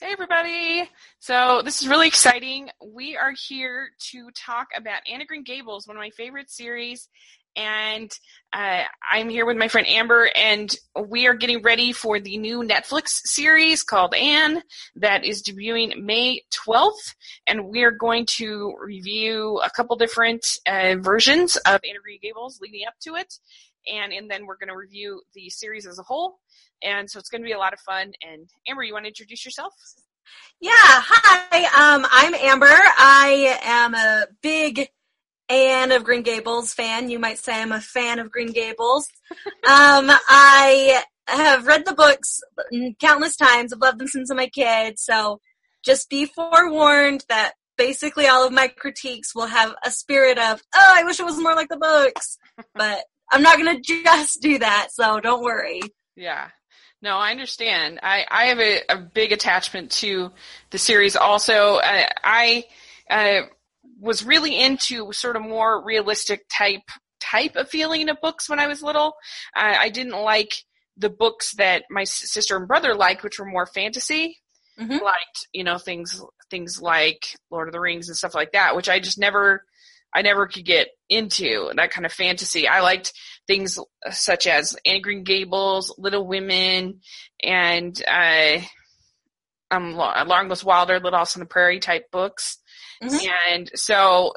Hey, everybody. So, this is really exciting. We are here to talk about Anne of Green Gables, one of my favorite series. And uh, I'm here with my friend Amber, and we are getting ready for the new Netflix series called Anne that is debuting May 12th. And we are going to review a couple different uh, versions of Anne of Green Gables leading up to it. And, and then we're going to review the series as a whole. And so it's going to be a lot of fun. And Amber, you want to introduce yourself? Yeah, hi. Um, I'm Amber. I am a big Anne of Green Gables fan. You might say I'm a fan of Green Gables. um, I have read the books countless times. I've loved them since I'm a kid. So just be forewarned that basically all of my critiques will have a spirit of, oh, I wish it was more like the books. But I'm not going to just do that. So don't worry. Yeah. No, I understand. I, I have a, a big attachment to the series. Also, uh, I uh, was really into sort of more realistic type type of feeling of books when I was little. I, I didn't like the books that my sister and brother liked, which were more fantasy. Mm-hmm. Liked you know things things like Lord of the Rings and stuff like that, which I just never I never could get into that kind of fantasy. I liked things such as Anne Green Gables, Little Women, and uh, um, Wilder, Little House on the Prairie type books. Mm-hmm. And so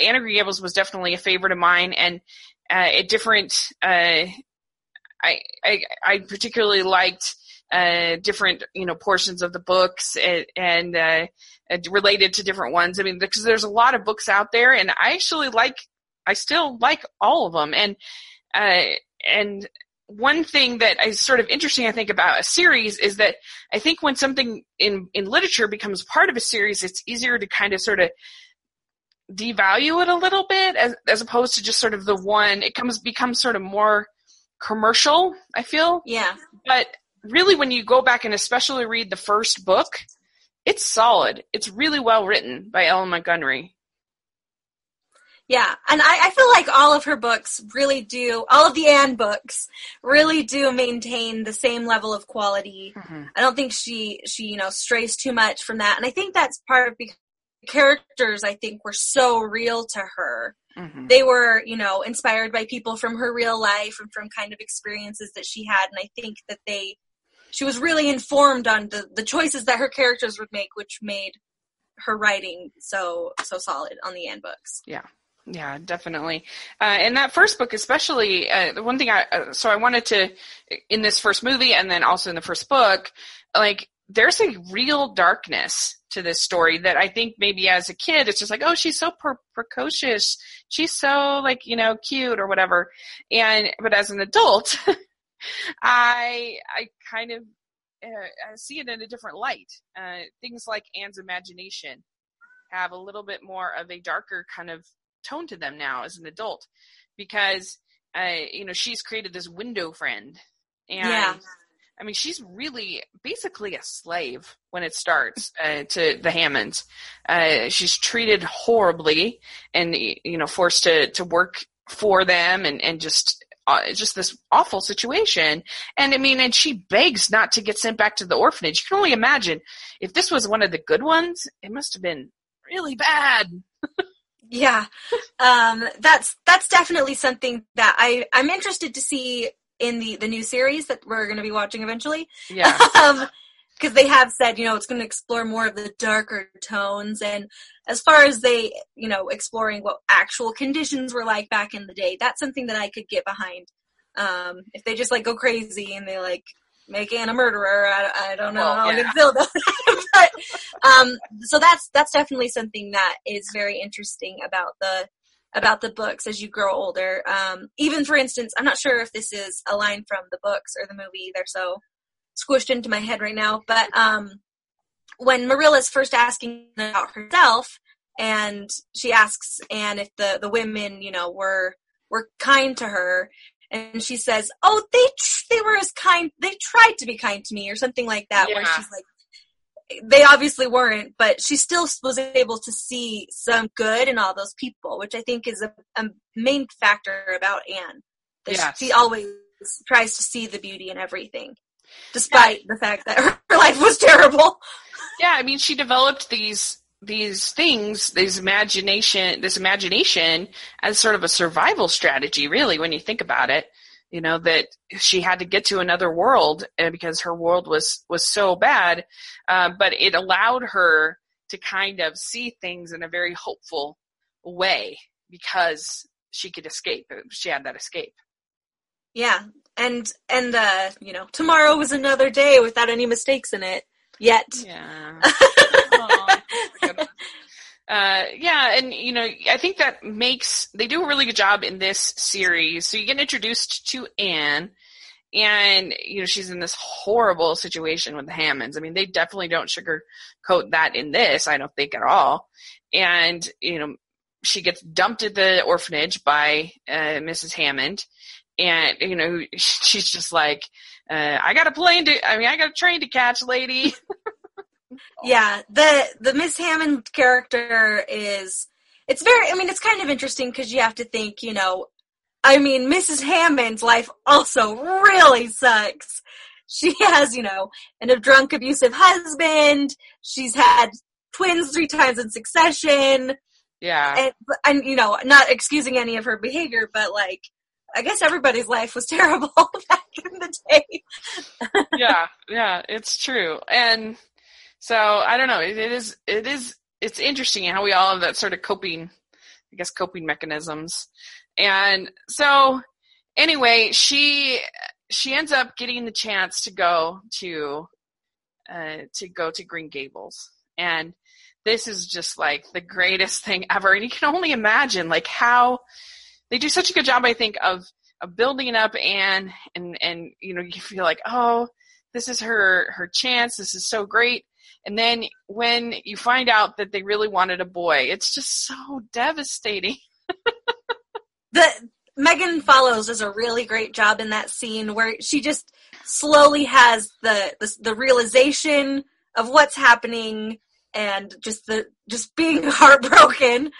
Anne Green Gables was definitely a favorite of mine, and uh, at different, uh, I, I I particularly liked uh, different you know portions of the books and, and uh, related to different ones. I mean, because there's a lot of books out there, and I actually like, I still like all of them, and uh, and one thing that is sort of interesting, I think, about a series is that I think when something in in literature becomes part of a series, it's easier to kind of sort of devalue it a little bit as as opposed to just sort of the one. It comes becomes sort of more commercial. I feel. Yeah. But really, when you go back and especially read the first book, it's solid. It's really well written by L.M. Montgomery. Yeah, and I, I, feel like all of her books really do, all of the Anne books really do maintain the same level of quality. Mm-hmm. I don't think she she you know strays too much from that, and I think that's part of because the characters I think were so real to her. Mm-hmm. They were you know inspired by people from her real life and from kind of experiences that she had, and I think that they she was really informed on the the choices that her characters would make, which made her writing so so solid on the Anne books. Yeah. Yeah, definitely. Uh, in that first book, especially, uh, the one thing I, uh, so I wanted to, in this first movie and then also in the first book, like, there's a real darkness to this story that I think maybe as a kid, it's just like, oh, she's so per- precocious. She's so, like, you know, cute or whatever. And, but as an adult, I I kind of uh, see it in a different light. Uh, things like Anne's imagination have a little bit more of a darker kind of tone to them now as an adult, because uh, you know she's created this window friend, and yeah. I mean she's really basically a slave when it starts uh, to the Hammonds. Uh, she's treated horribly, and you know forced to to work for them and and just uh, just this awful situation. And I mean, and she begs not to get sent back to the orphanage. You can only imagine if this was one of the good ones, it must have been really bad. yeah, um, that's that's definitely something that I I'm interested to see in the the new series that we're going to be watching eventually. Yeah. um, because they have said, you know, it's going to explore more of the darker tones. And as far as they, you know, exploring what actual conditions were like back in the day, that's something that I could get behind. Um, if they just like go crazy and they like make Anne a murderer, I, I don't know well, how yeah. I can feel about that. but um, so that's that's definitely something that is very interesting about the about the books as you grow older. Um, even for instance, I'm not sure if this is a line from the books or the movie. They're so squished into my head right now. But um, when Marilla's first asking about herself, and she asks Anne if the the women, you know, were were kind to her, and she says, "Oh, they they were as kind. They tried to be kind to me, or something like that." Yeah. Where she's like, they obviously weren't, but she still was able to see some good in all those people, which I think is a, a main factor about Anne. That yes. she always tries to see the beauty in everything despite yeah. the fact that her life was terrible. yeah, I mean, she developed these these things, these imagination, this imagination as sort of a survival strategy, really, when you think about it. You know that she had to get to another world uh, because her world was was so bad, uh, but it allowed her to kind of see things in a very hopeful way because she could escape. She had that escape. Yeah, and and uh, you know, tomorrow was another day without any mistakes in it yet. Yeah. Uh, yeah, and you know, I think that makes they do a really good job in this series. So you get introduced to Anne, and you know she's in this horrible situation with the Hammonds. I mean, they definitely don't sugarcoat that in this. I don't think at all. And you know, she gets dumped at the orphanage by uh, Mrs. Hammond, and you know she's just like, uh, "I got a plane to, I mean, I got a train to catch, lady." yeah, the the Miss Hammond character is it's very. I mean, it's kind of interesting because you have to think, you know, I mean, Mrs. Hammond's life also really sucks. She has, you know, an, a drunk, abusive husband. She's had twins three times in succession. Yeah. And, and, you know, not excusing any of her behavior, but like, I guess everybody's life was terrible back in the day. yeah, yeah, it's true. And so I don't know. It, it is. It is. It's interesting how we all have that sort of coping, I guess, coping mechanisms. And so, anyway, she she ends up getting the chance to go to uh, to go to Green Gables, and this is just like the greatest thing ever. And you can only imagine like how they do such a good job, I think, of of building up Anne, and and you know you feel like oh this is her her chance. This is so great. And then when you find out that they really wanted a boy, it's just so devastating. the Megan Follows does a really great job in that scene where she just slowly has the, the the, realization of what's happening and just the just being heartbroken.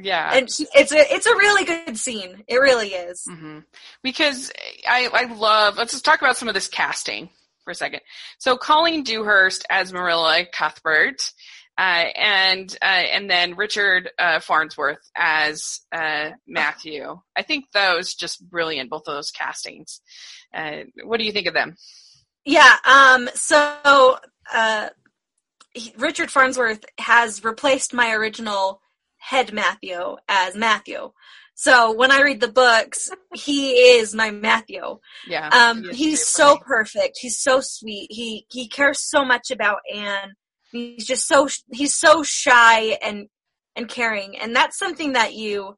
Yeah, and she, it's a it's a really good scene. It really is mm-hmm. because I I love. Let's just talk about some of this casting for a second. So Colleen Dewhurst as Marilla Cuthbert, uh, and uh, and then Richard uh, Farnsworth as uh, Matthew. I think those just brilliant, both of those castings. Uh, what do you think of them? Yeah. Um. So uh, he, Richard Farnsworth has replaced my original head Matthew as Matthew. So when I read the books, he is my Matthew. Yeah. Um, he he's so perfect. He's so sweet. He he cares so much about Anne. He's just so he's so shy and and caring, and that's something that you.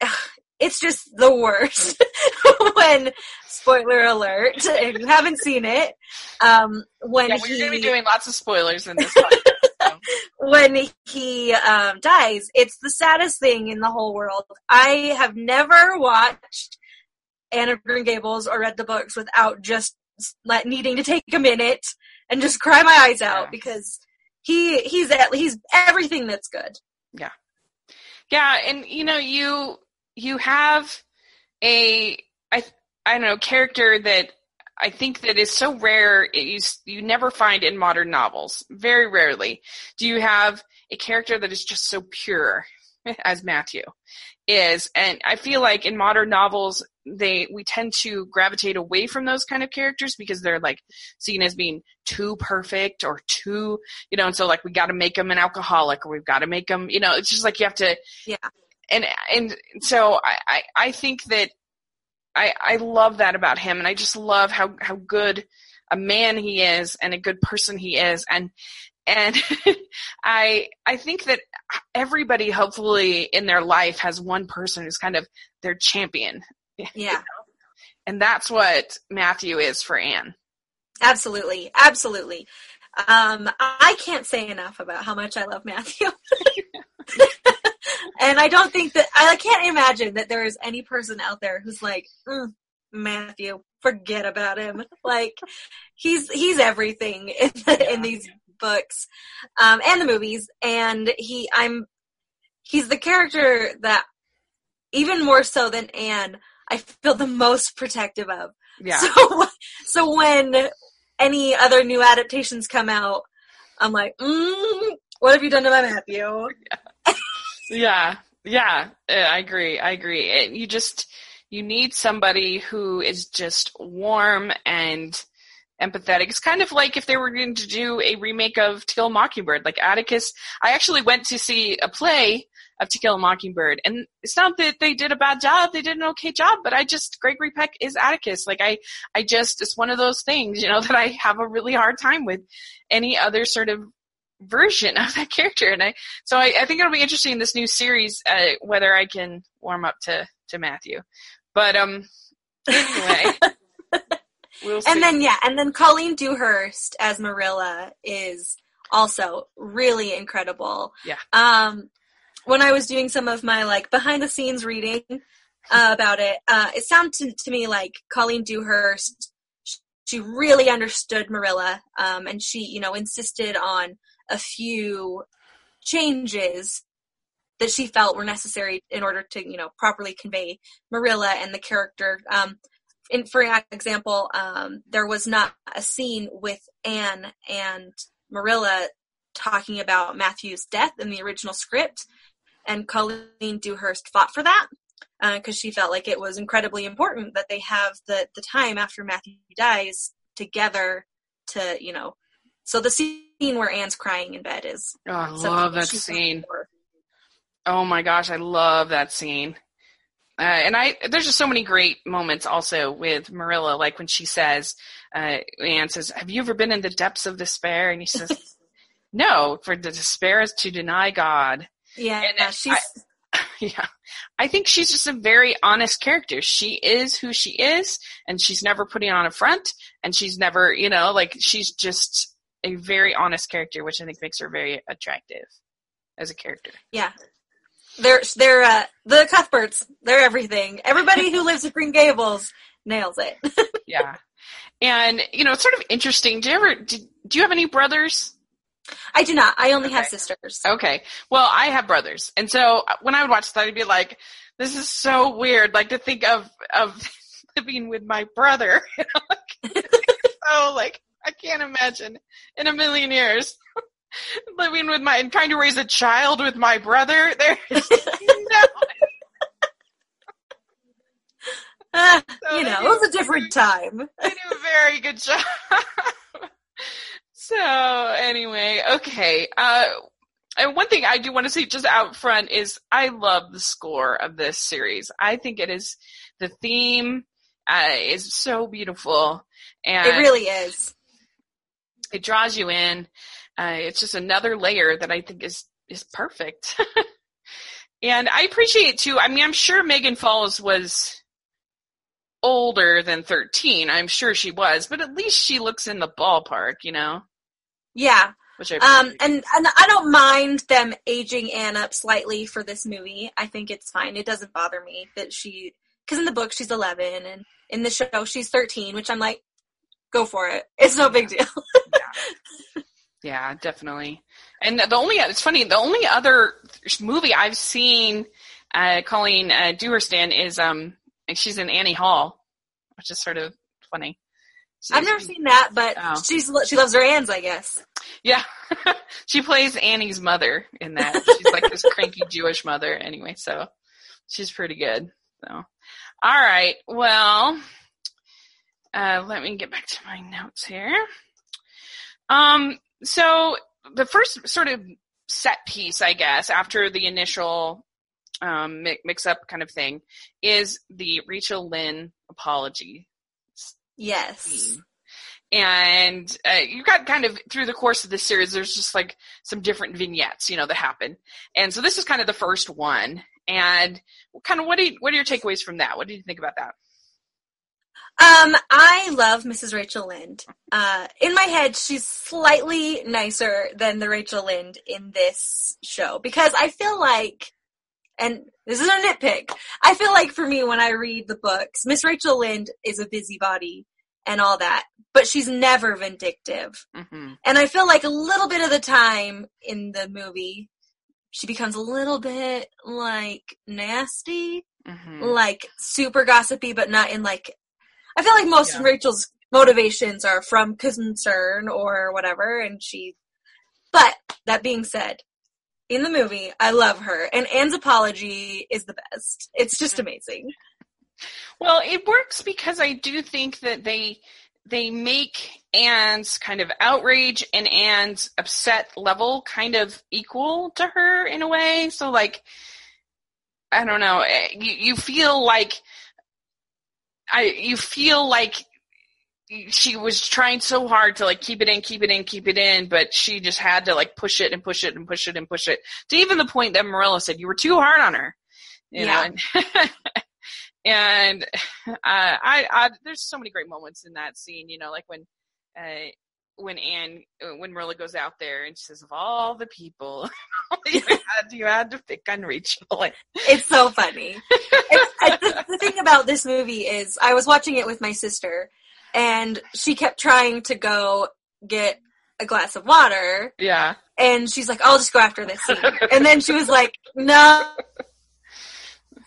It's just the worst when spoiler alert if you haven't seen it. Um, when yeah, we're he, going to be doing lots of spoilers in this. One when he um, dies. It's the saddest thing in the whole world. I have never watched Anne of Green Gables or read the books without just let, needing to take a minute and just cry my eyes out yeah. because he he's at, he's everything that's good. Yeah, yeah, and you know you you have a I I don't know character that I think that is so rare. You, you never find in modern novels. Very rarely do you have a character that is just so pure as Matthew is. And I feel like in modern novels, they we tend to gravitate away from those kind of characters because they're like seen as being too perfect or too, you know. And so like we got to make them an alcoholic or we've got to make them, you know. It's just like you have to, yeah. And and so I I, I think that I, I love that about him, and I just love how how good a man he is and a good person he is, and and I I think that everybody hopefully in their life has one person who's kind of their champion. Yeah. and that's what Matthew is for Anne. Absolutely. Absolutely. Um, I can't say enough about how much I love Matthew. and I don't think that I can't imagine that there is any person out there who's like mm, Matthew, forget about him. Like he's he's everything in the, yeah. in these books um, and the movies, and he I'm he's the character that even more so than Anne I feel the most protective of. Yeah. So so when any other new adaptations come out, I'm like, mm, what have you done to my Matthew? Yeah, yeah, yeah, uh, I agree. I agree. And you just you need somebody who is just warm and empathetic. It's kind of like if they were going to do a remake of To Kill a Mockingbird, like Atticus. I actually went to see a play of To Kill a Mockingbird, and it's not that they did a bad job; they did an okay job. But I just Gregory Peck is Atticus. Like I, I just it's one of those things, you know, that I have a really hard time with any other sort of version of that character. And I, so I, I think it'll be interesting in this new series uh, whether I can warm up to to Matthew. But um, anyway. We'll and then yeah, and then Colleen Dewhurst as Marilla is also really incredible. Yeah. Um, when I was doing some of my like behind the scenes reading uh, about it, uh, it sounded to, to me like Colleen Dewhurst. She really understood Marilla, um, and she, you know, insisted on a few changes that she felt were necessary in order to, you know, properly convey Marilla and the character. Um, in, for example, um, there was not a scene with Anne and Marilla talking about Matthew's death in the original script, and Colleen Dewhurst fought for that because uh, she felt like it was incredibly important that they have the the time after Matthew dies together to you know. So the scene where Anne's crying in bed is. Oh, I love that scene. Oh my gosh, I love that scene. Uh, and I, there's just so many great moments also with Marilla, like when she says, uh, Anne says, have you ever been in the depths of despair? And he says, no, for the despair is to deny God. Yeah, and uh, she's. I, yeah, I think she's just a very honest character. She is who she is, and she's never putting on a front, and she's never, you know, like she's just a very honest character, which I think makes her very attractive as a character. Yeah, they're they're uh, the Cuthberts. They're everything. Everybody who lives at Green Gables nails it. yeah, and you know it's sort of interesting. Do you ever do, do you have any brothers? I do not. I only okay. have sisters. Okay. Well, I have brothers, and so uh, when I would watch that, I'd be like, "This is so weird." Like to think of of living with my brother. You know? like, so like I can't imagine in a million years living with my and trying to raise a child with my brother. There's no. Uh, so you know, it was a different time. I do a very good job. so anyway, okay. Uh, and one thing I do want to say just out front is I love the score of this series. I think it is the theme uh, is so beautiful, and it really is. It draws you in. Uh, it's just another layer that I think is is perfect. and I appreciate it too. I mean, I'm sure Megan Follows was older than 13. I'm sure she was, but at least she looks in the ballpark, you know. Yeah. Which I um, and and I don't mind them aging Anne up slightly for this movie. I think it's fine. It doesn't bother me that she because in the book she's 11 and in the show she's 13, which I'm like, go for it. It's no big deal. yeah. Definitely. And the only it's funny the only other movie I've seen uh, Colleen uh, Dewhurst is um she's in Annie Hall, which is sort of funny. She's, I've never seen that, but oh. she's she loves her Anns, I guess. Yeah, she plays Annie's mother in that. She's like this cranky Jewish mother, anyway. So she's pretty good. So, all right, well, uh, let me get back to my notes here. Um, so the first sort of set piece, I guess, after the initial um, mix up kind of thing, is the Rachel Lynde apology. Yes. And uh, you got kind of through the course of the series, there's just like some different vignettes, you know, that happen. And so this is kind of the first one. And kind of what do you, what are your takeaways from that? What did you think about that? Um, I love Mrs. Rachel Lynde. Uh, in my head, she's slightly nicer than the Rachel Lynde in this show because I feel like, and this is a nitpick, I feel like for me when I read the books, Miss Rachel Lynde is a busybody and all that, but she's never vindictive. Mm-hmm. And I feel like a little bit of the time in the movie, she becomes a little bit like nasty, mm-hmm. like super gossipy, but not in like I feel like most yeah. of Rachel's motivations are from concern or whatever, and she But that being said, in the movie, I love her, and Anne's apology is the best. It's just amazing. Well, it works because I do think that they they make Anne's kind of outrage and Anne's upset level kind of equal to her in a way. So like I don't know, eh, you you feel like I you feel like she was trying so hard to like keep it in, keep it in, keep it in, but she just had to like push it and push it and push it and push it to even the point that Marilla said you were too hard on her. You Yeah. know, and, and uh, I, I there's so many great moments in that scene. You know, like when uh, when Anne uh, when Marilla goes out there and she says of all the people you had you had to pick on Rachel. It's so funny. it's, I, the, the thing about this movie is, I was watching it with my sister, and she kept trying to go get a glass of water, yeah, and she's like, "I'll just go after this scene," and then she was like, "No."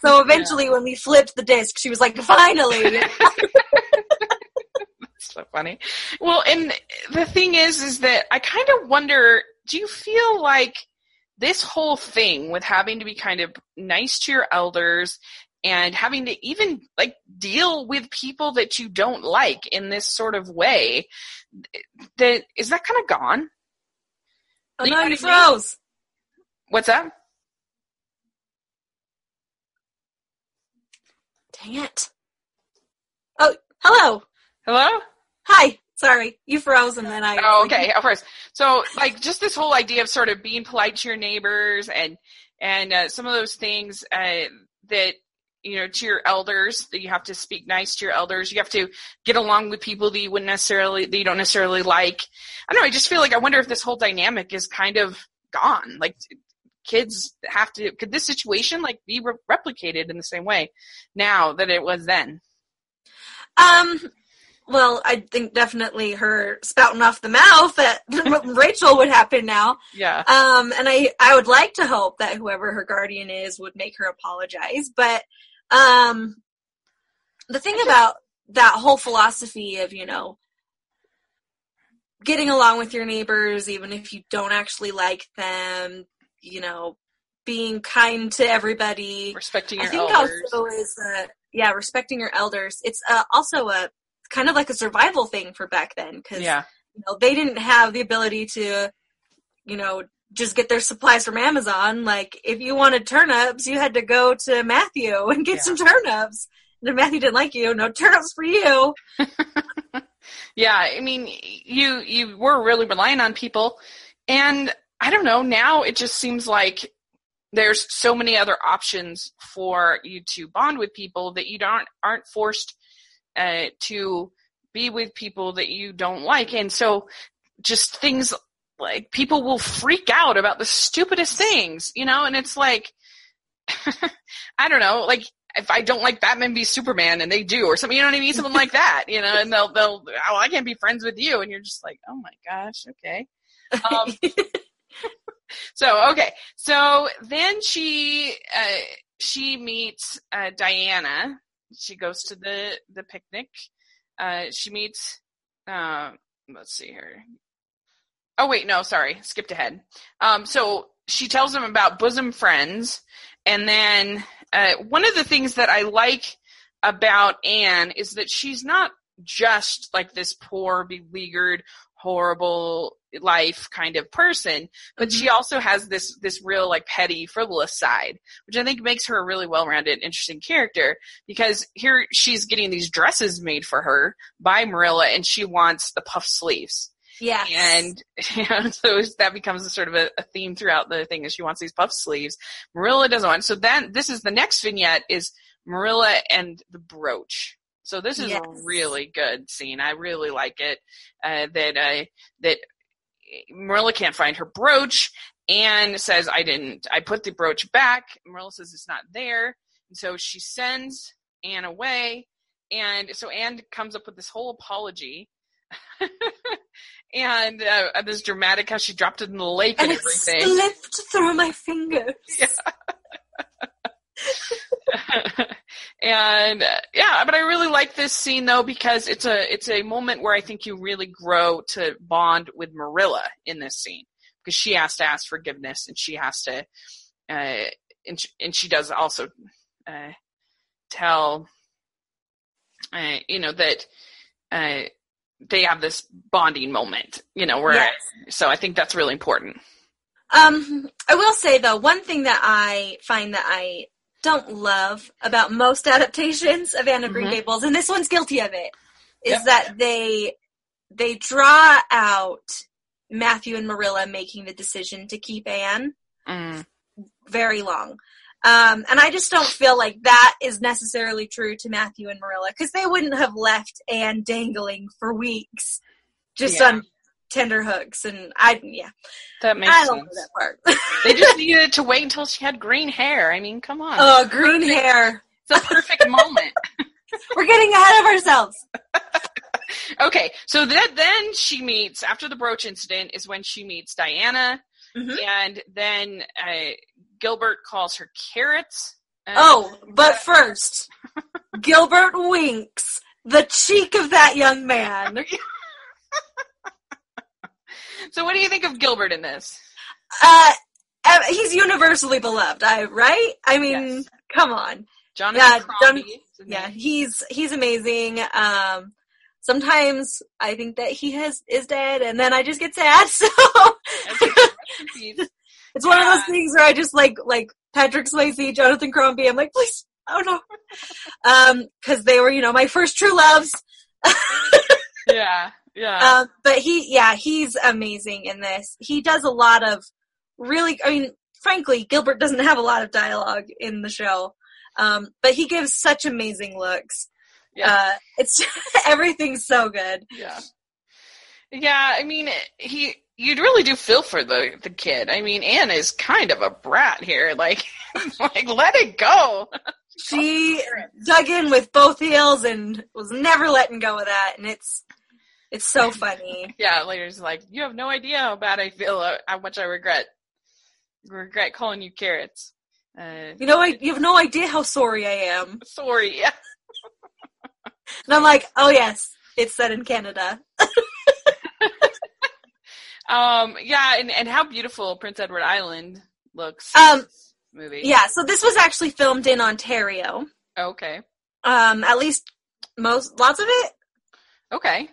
So eventually, when we flipped the disc, she was like, "Finally!" so funny. Well, and the thing is, is that I kind of wonder, do you feel like this whole thing with having to be kind of nice to your elders and having to even like deal with people that you don't like in this sort of way, that is that kind of gone? Oh no, you what I mean? froze. What's that? Dang it. Oh, hello. Hello? Hi. Sorry, you froze, and then I. Oh, okay, of course. So, like, just this whole idea of sort of being polite to your neighbors and and uh, some of those things uh, that you know to your elders that you have to speak nice to your elders. You have to get along with people that you wouldn't necessarily that you don't necessarily like. I don't know. I just feel like I wonder if this whole dynamic is kind of gone. Like, kids have to. Could this situation like be re- replicated in the same way now that it was then? Um, well, I think definitely her spouting off the mouth that Rachel would happen now. Yeah. Um, and I, I would like to hope that whoever her guardian is would make her apologize. But, um, the thing about that whole philosophy of, you know, getting along with your neighbors, even if you don't actually like them, you know, being kind to everybody. Respecting I your think elders. also is yeah, respecting your elders. It's uh, also a kind of like a survival thing for back then because yeah. you know they didn't have the ability to, you know, just get their supplies from Amazon. Like if you wanted turnips, you had to go to Matthew and get Yeah. some turnips. And if Matthew didn't like you, no turnips for you. Yeah, I mean, you you were really relying on people, and I don't know. Now it just seems like there's so many other options for you to bond with people that you don't aren't forced uh, to be with people that you don't like, and so just things like people will freak out about the stupidest things, you know, and it's like I don't know, like if I don't like Batman v Superman and they do or something, you know what I mean? Something like that, you know, and they'll, they'll, oh, I can't be friends with you. And you're just like, oh my gosh, okay. Um, so, okay. So then she, uh, she meets, uh, Diana. She goes to the, the picnic. Uh, she meets, uh, let's see here. Oh wait, no, sorry, skipped ahead. Um, so she tells him about bosom friends, and then uh, one of the things that I like about Anne is that she's not just like this poor, beleaguered, horrible life kind of person, but she mm-hmm. also has this this real like petty, frivolous side, which I think makes her a really well-rounded, interesting character. Because here she's getting these dresses made for her by Marilla, and she wants the puff sleeves. yeah. And you know, so that becomes a sort of a, a theme throughout the thing is she wants these puff sleeves. Marilla doesn't want. So then this is the next vignette is Marilla and the brooch. So this is Yes. a really good scene. I really like it. Uh, that uh, that Marilla can't find her brooch. Anne says, "I didn't. I put the brooch back." Marilla says it's not there, and so she sends Anne away. And so Anne comes up with this whole apology. and uh, this dramatic how she dropped it in the lake and, and it everything. slipped through my fingers. Yeah. and uh, yeah, but I really like this scene though because it's a it's a moment where I think you really grow to bond with Marilla in this scene because she has to ask forgiveness and she has to, uh, and, she, and she does also uh, tell, uh, you know, that uh, they have this bonding moment, you know, where, Yes. so I think that's really important. Um, I will say though, one thing that I find that I don't love about most adaptations of Anne of Green Mhm. Gables, and this one's guilty of it, is Yep. that they they draw out Matthew and Marilla making the decision to keep Anne Mm, very long. Um, and I just don't feel like that is necessarily true to Matthew and Marilla because they wouldn't have left Anne dangling for weeks just Yeah. on tender hooks. And I, yeah, that makes I don't know sense. that part. They just needed to wait until she had green hair. I mean, come on. oh, green hair. it's a perfect moment. We're getting ahead of ourselves. Okay, so that then she meets after the brooch incident is when she meets Diana, Mhm. and then uh, Gilbert calls her carrots. Uh, Oh, but first, Gilbert Winks, the cheek of that young man. So what do you think of Gilbert in this? Uh, he's universally beloved, I right? I mean, Yes. come on. Jonathan Yeah, Crombie. is Yeah, he's he's amazing. Um, sometimes I think that he has is dead, and then I just get sad. So That's a- rest in peace. it's one of those things where I just like like Patrick Swayze, Jonathan Crombie. I'm like, please, oh no, um, because they were you know my first true loves. yeah, yeah. Um, but he, yeah, he's amazing in this. He does a lot of really, I mean, frankly, Gilbert doesn't have a lot of dialogue in the show. Um, but he gives such amazing looks. Yeah. Uh, it's, everything's so good. Yeah. Yeah, I mean, he, you'd really do feel for the, the kid. I mean, Anne is kind of a brat here. Like, like, let it go. She dug in with both heels and was never letting go of that. And it's, it's so funny. Yeah, later he's like, you have no idea how bad I feel, uh, how much I regret, regret calling you carrots. Uh, You know, I, you have no idea how sorry I am. sorry. Yeah. And I'm like, oh yes, it's set in Canada. Um, yeah, and, and how beautiful Prince Edward Island looks. Um, movie. Yeah, so this was actually filmed in Ontario. Okay. Um, at least most, lots of it. Okay.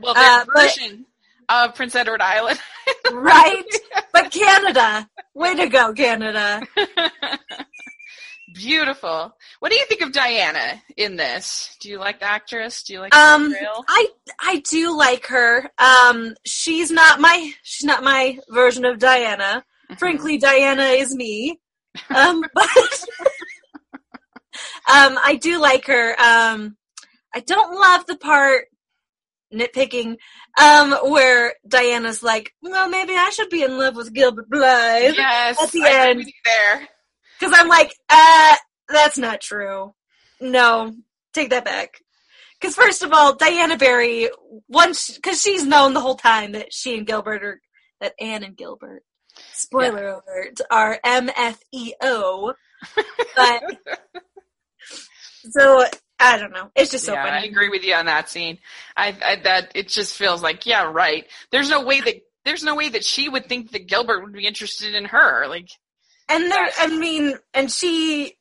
Well, Uh, their but- version of Prince Edward Island. right? but Canada, way to go, Canada. Beautiful. What do you think of Diana in this? Do you like the actress? Do you like Um, the? I I do like her. Um, she's not my she's not my version of Diana. Mhm. Frankly, Diana is me. Um, but um, I do like her. Um, I don't love the part nitpicking um where Diana's like, well, maybe I should be in love with Gilbert Blythe. yes, at the I end. there. Because I'm like, uh, that's not true. No, take that back. Because first of all, Diana Barry, once, because she's known the whole time that she and Gilbert are, that Anne and Gilbert, spoiler alert, are MFEO. But, so, I don't know. It's just so yeah, I agree with you on that scene. I, I that it just feels like yeah, right. There's no way that there's no way that she would think that Gilbert would be interested in her. Like And there, I mean, and she,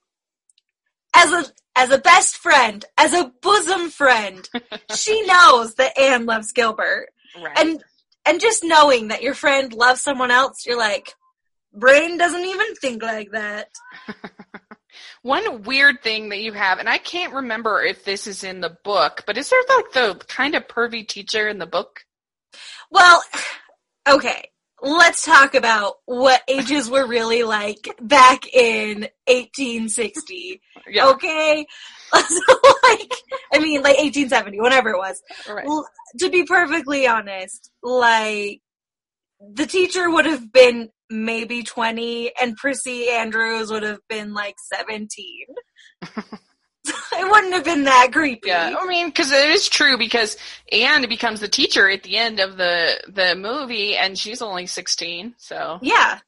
as a, as a best friend, as a bosom friend, she knows that Anne loves Gilbert. right. and and just knowing that your friend loves someone else, you're like, brain doesn't even think like that. One weird thing that you have, and I can't remember if this is in the book, but is there like the kind of pervy teacher in the book? Well, okay, let's talk about what ages were really like back in 1860. Yeah, Okay, so like, I mean, like 1870, whatever it was. right. To be perfectly honest, like the teacher would have been maybe 20 and Prissy Andrews would have been like 17. it wouldn't have been that creepy. Yeah, I mean, because it is true. Because Anne becomes the teacher at the end of the the movie, and she's only sixteen. So Yeah.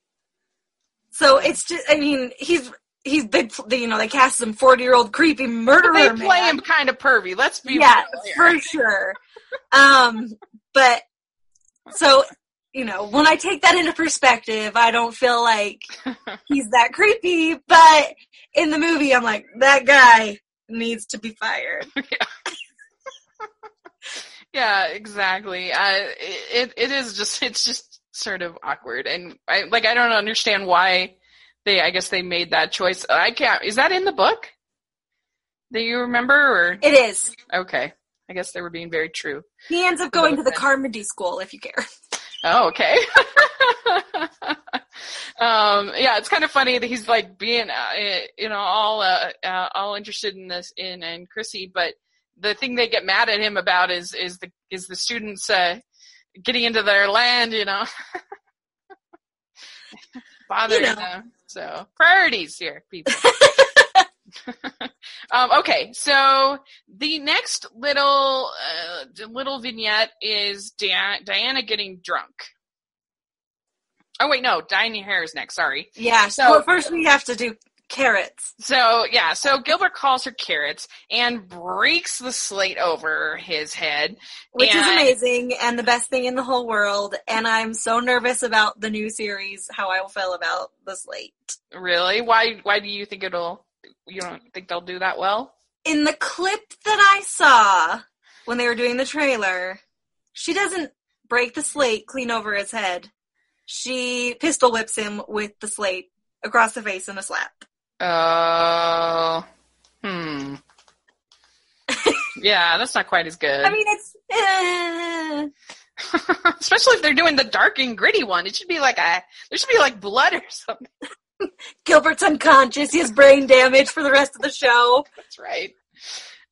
So it's just, I mean, he's, he's big, you know, they cast some 40 year old creepy murderer they play man. him kind of pervy. Let's be yeah, for sure. Um, but so you know, when I take that into perspective, I don't feel like he's that creepy. But in the movie, I'm like, that guy needs to be fired. yeah, exactly. Uh, it it is just it's just sort of awkward, and I like I don't understand why they. I guess they made that choice. I can't. Is that in the book? Do you remember? Or It is. okay, I guess they were being very true. He ends up going to the Carmody school, if you care. Oh, okay. um, yeah, it's kind of funny that he's like being, uh, you know, all uh, uh, all interested in this in and Prissy, but the thing they get mad at him about is is the is the students uh, getting into their land, you know, bothering You know. them. So priorities here, people. um, okay, so the next little uh, little vignette is Dia- Diana getting drunk. Oh wait, no, Diana Hare is next. Sorry. Yeah. So- well, first we have to do carrots. So yeah, so Gilbert calls her carrots and breaks the slate over his head. which is amazing and the best thing in the whole world. And I'm so nervous about the new series, how I will feel about the slate. Really? Why? Why do you think it'll? You don't think they'll do that well? In the clip that I saw when they were doing the trailer, she doesn't break the slate clean over his head. She pistol whips him with the slate across the face in a slap. Oh. hmm. yeah, that's not quite as good. I mean, it's. eh. Especially if they're doing the dark and gritty one. It should be like a there should be like blood or something. Gilbert's unconscious. He has brain damage for the rest of the show. That's right.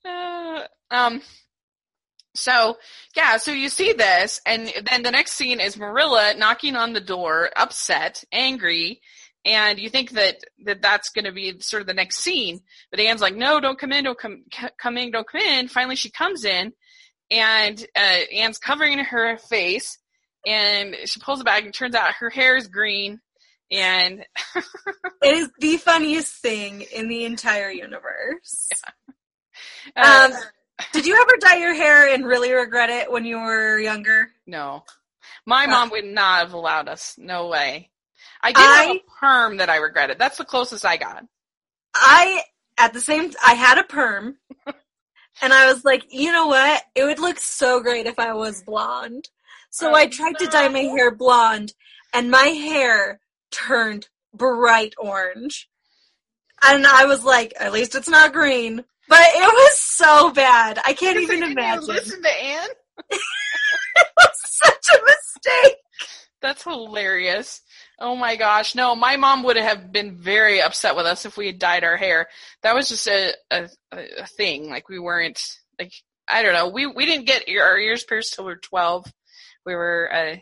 Uh, um so yeah, so you see this and then the next scene is Marilla knocking on the door, upset, angry, and you think that, that that's going to be sort of the next scene. But Anne's like, "No, don't come in, don't come come in, don't come in." Finally she comes in and uh, Anne's covering her face and she pulls it back and turns out her hair is green and It is the funniest thing in the entire universe. uh, Um, did you ever dye your hair and really regret it when you were younger? No. My Uh, mom would not have allowed us. No way. I did have I- a perm that I regretted. That's the closest I got. I at the same I had a perm and I was like, you know what? It would look so great if I was blonde. So Oh, I tried to dye my hair blonde and my hair turned bright orange. And I was like, at least it's not green. But it was so bad. I can't even Didn't imagine. Listen to Anne. it was such a mistake. That's hilarious. Oh my gosh. No, my mom would have been very upset with us if we had dyed our hair. That was just a, a, a thing. Like we weren't like, I don't know. We, we didn't get ear- our ears pierced till we were 12. We were, uh,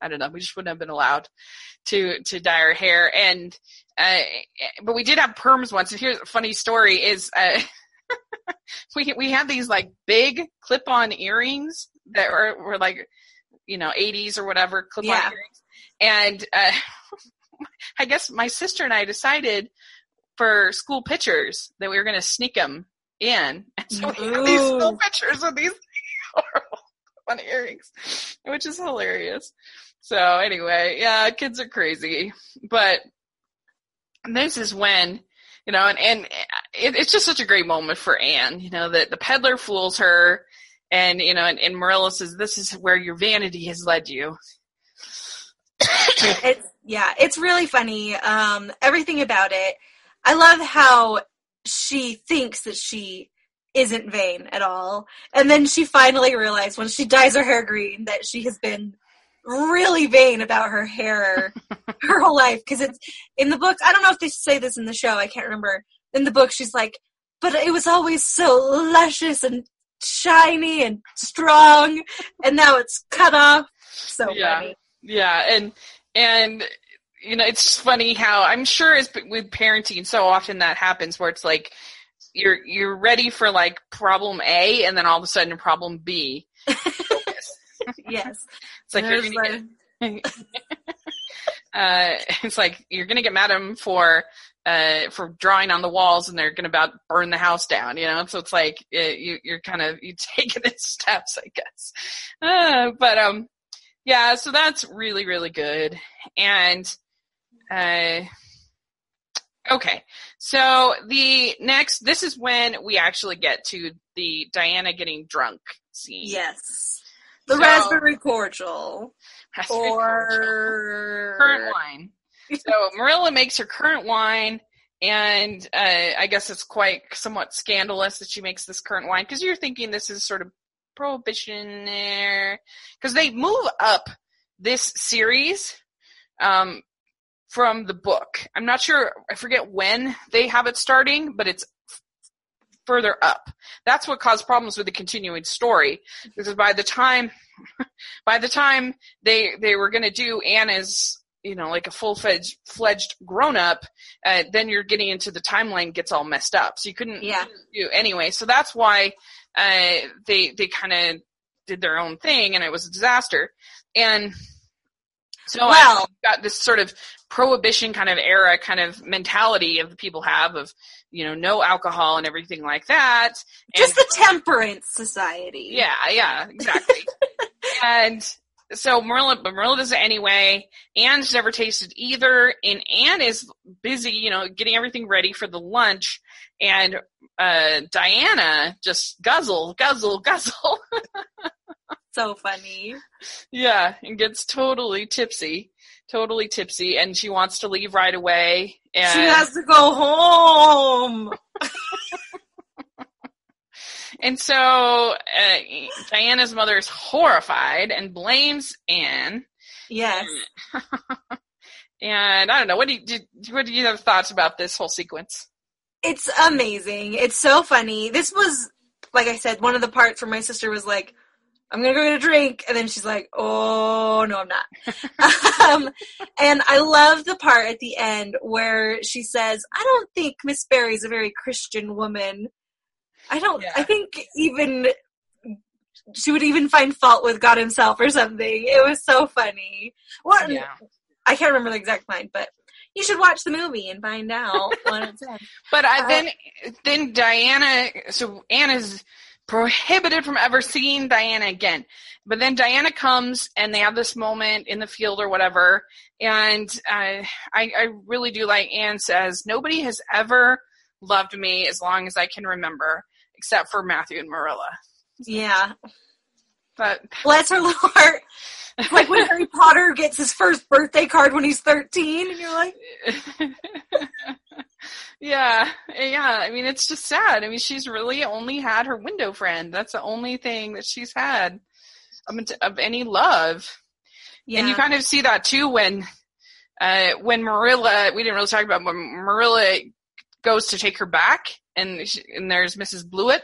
I don't know. We just wouldn't have been allowed to, to dye our hair. And, uh, but we did have perms once. And here's a funny story is, uh, we, we had these like big clip on earrings that were, were like, you know, 80s or whatever, clip on Yeah. earrings. And, uh, I guess my sister and I decided for school pictures that we were going to sneak them in. And so we had these school pictures with these horrible on earrings, which is hilarious. So anyway, yeah, kids are crazy, but this is when, you know, and, and it, it's just such a great moment for Anne, you know, that the peddler fools her and, you know, and, and Marilla says, this is where your vanity has led you. It's yeah, it's really funny. Um, everything about it. I love how she thinks that she isn't vain at all, and then she finally realized when she dyes her hair green that she has been really vain about her hair her whole life. Because it's in the books. I don't know if they say this in the show. I can't remember. In the book, she's like, "But it was always so luscious and shiny and strong, and now it's cut off." So Yeah. funny. Yeah, and and you know, it's just funny how I'm sure as with parenting, so often that happens where it's like you're you're ready for like problem A, and then all of a sudden problem B. Yes. It's like you're gonna the- get, uh, it's like you're gonna get mad at them for uh for drawing on the walls, and they're gonna about burn the house down. You know, so it's like uh, you you're kind of you taking it steps, I guess. Uh, but um, yeah, so that's really really good. And uh okay. So the next this is when we actually get to the Diana getting drunk scene. Yes. The So- raspberry cordial. Raspberry cordial. Or currant wine. So Marilla makes her currant wine, and uh, I guess it's quite somewhat scandalous that she makes this currant wine because you're thinking this is sort of prohibition there because they move up this series um, from the book. I'm not sure. I forget when they have it starting, but it's further up. That's what caused problems with the continuing story because by the time by the time they they were going to do Anna's you know like a full fledged fledged grown up uh, then you're getting into the timeline gets all messed up so you couldn't Yeah. do anyway so that's why uh, they they kind of did their own thing and it was a disaster and so I Well- got this sort of prohibition kind of era kind of mentality of the people have of you know no alcohol and everything like that and Just the temperance society. yeah, yeah, exactly. and so Marilla, but Marilla does it anyway. Anne's never tasted either, and Anne is busy, you know, getting everything ready for the lunch. And uh, Diana just guzzle, guzzle, guzzle. So funny. yeah, and gets totally tipsy, totally tipsy, and she wants to leave right away. And She has to go home. And so uh, Diana's mother is horrified and blames Anne. Yes. And I don't know. What do you did, what do you have thoughts about this whole sequence? It's amazing. It's so funny. This was, like I said, one of the parts where my sister was like, I'm gonna go get a drink, and then she's like, "Oh no, I'm not." um, and I love the part at the end where she says, "I don't think Miss Barry's a very Christian woman. I don't. Yeah. I think even she would even find fault with God Himself or something." It was so funny. What Yeah. I can't remember the exact line, but you should watch the movie and find out what it said. But I, Uh, then then Diana so Anne is prohibited from ever seeing Diana again. But then Diana comes and they have this moment in the field or whatever. And uh, I, I really do like Anne says, nobody has ever loved me as long as I can remember, except for Matthew and Marilla. Yeah, But bless her little heart. It's like when Harry Potter gets his first birthday card when he's 13, and you're like, yeah, yeah. I mean, it's just sad. I mean, she's really only had her window friend. That's the only thing that she's had of, any love. yeah, And you kind of see that too when, uh, when Marilla. We didn't really talk about when Marilla goes to take her back, and she, and there's Mrs. Blewett,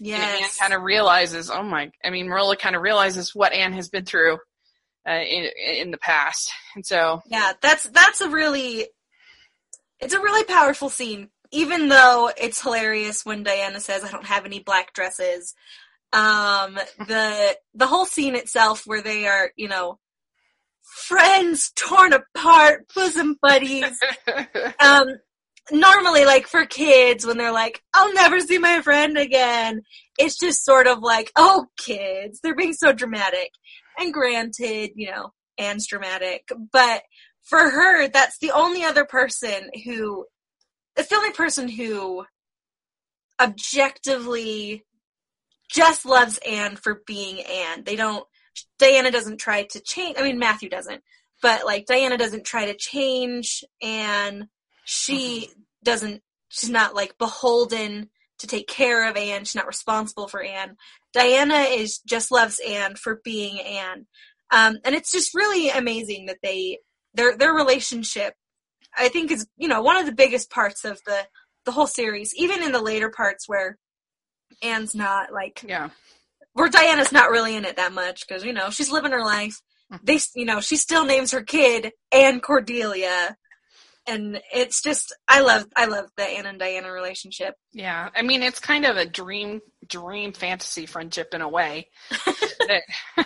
Yeah. and Anne kind of realizes, oh my. I mean, Marilla kind of realizes what Anne has been through. Uh, in in the past, and so yeah. That's that's a really, it's a really powerful scene. Even though it's hilarious when Diana says, "I don't have any black dresses," um, the the whole scene itself, where they are, you know, friends torn apart, bosom buddies. um normally like for kids when they're like i'll never see my friend again it's just sort of like oh kids they're being so dramatic and granted you know anne's dramatic but for her that's the only other person who it's the only person who objectively just loves anne for being anne they don't diana doesn't try to change i mean matthew doesn't but like diana doesn't try to change anne she doesn't she's not like beholden to take care of Anne. She's not responsible for Anne. Diana is just loves Anne for being Anne. Um, and it's just really amazing that they their their relationship I think is, you know, one of the biggest parts of the the whole series, even in the later parts where Anne's not like yeah. where Diana's not really in it that much because you know she's living her life. Mhm. They, you know, she still names her kid Anne Cordelia, and it's just I love I love the Anne and Diana relationship. Yeah, I mean it's kind of a dream dream fantasy friendship in a way. that, uh,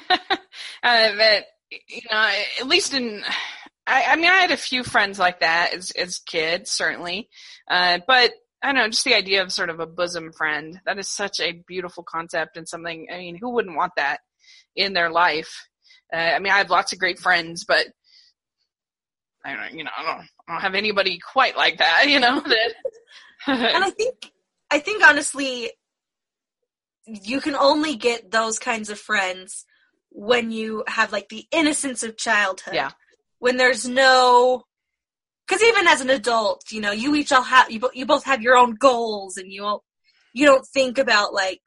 that you know, at least in I, I mean I had a few friends like that as as kids certainly, uh, but I don't know just the idea of sort of a bosom friend that is such a beautiful concept and something. I mean, who wouldn't want that in their life? Uh, I mean, I have lots of great friends, but I don't, you know, I don't, I don't have anybody quite like that, you know. That and I think, I think honestly, you can only get those kinds of friends when you have like the innocence of childhood. Yeah. When there's no, because even as an adult, you know, you each all have you, bo- you both have your own goals, and you all, you don't think about like,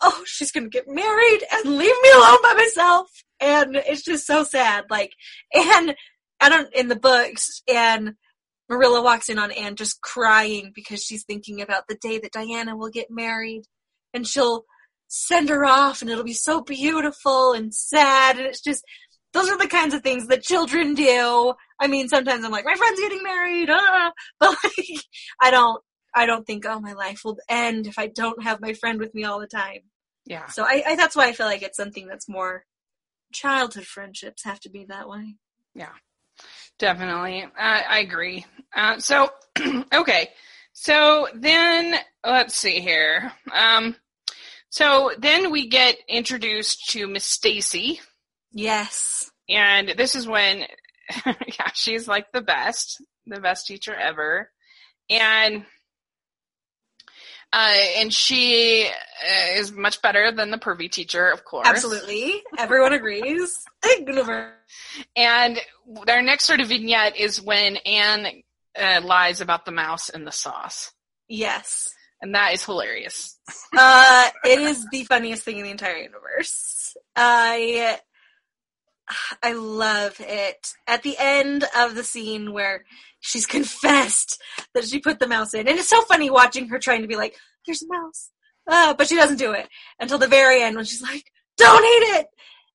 oh, she's gonna get married and leave me alone by myself, and it's just so sad. Like, and I don't in the books, and Marilla walks in on Anne just crying because she's thinking about the day that Diana will get married, and she'll send her off, and it'll be so beautiful and sad, and it's just those are the kinds of things that children do. I mean, sometimes I'm like, my friend's getting married, ah, but like, I don't, I don't think, oh, my life will end if I don't have my friend with me all the time. yeah, So I, I that's why I feel like it's something that's more childhood friendships have to be that way. yeah, definitely. I, I agree. Uh, so, okay, so then let's see here. Um, so then we get introduced to Miss Stacy. Yes. And this is when, yeah, she's like the best, the best teacher ever. And, uh, and she uh, is much better than the pervy teacher, of course. Absolutely. Everyone agrees. And our next sort of vignette is when Anne uh, lies about the mouse and the sauce. Yes. And that is hilarious. Uh, it is the funniest thing in the entire universe. I I love it. At the end of the scene where she's confessed that she put the mouse in, and it's so funny watching her trying to be like, "There's a mouse," uh, but she doesn't do it until the very end when she's like, "Don't eat it,"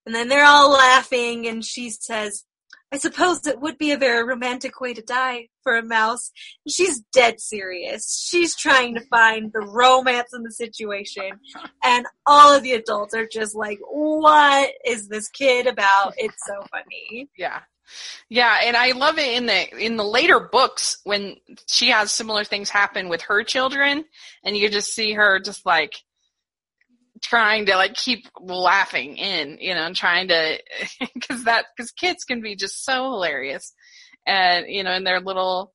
and then they're all laughing, and she says, "I suppose it would be a very romantic way to die for a mouse." She's dead serious. She's trying to find the romance in the situation, and all of the adults are just like, "What is this kid about?" It's so funny. Yeah. Yeah, and I love it in the in the later books when she has similar things happen with her children and you just see her just like trying to like keep laughing in, you know, and trying to cuz that cuz kids can be just so hilarious and you know in their little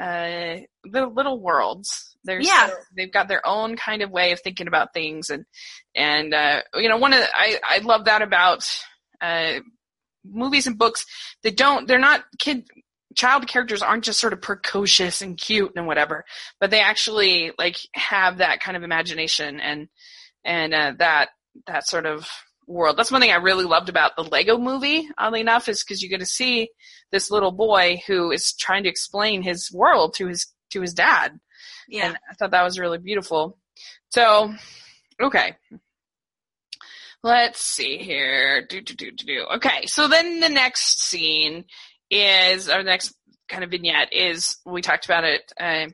uh their little worlds. They're Yeah. so- they've got their own kind of way of thinking about things and and uh you know one of the, I I love that about uh movies and books they don't they're not kid child characters aren't just sort of precocious and cute and whatever but they actually like have that kind of imagination and and uh, that that sort of world that's one thing i really loved about the lego movie oddly enough is because you get to see this little boy who is trying to explain his world to his to his dad Yeah. and I thought that was really beautiful. So, okay. Let's see here. Do, do, do, do, do. Okay, so then the next scene is, our next kind of vignette is, we talked about it, uh,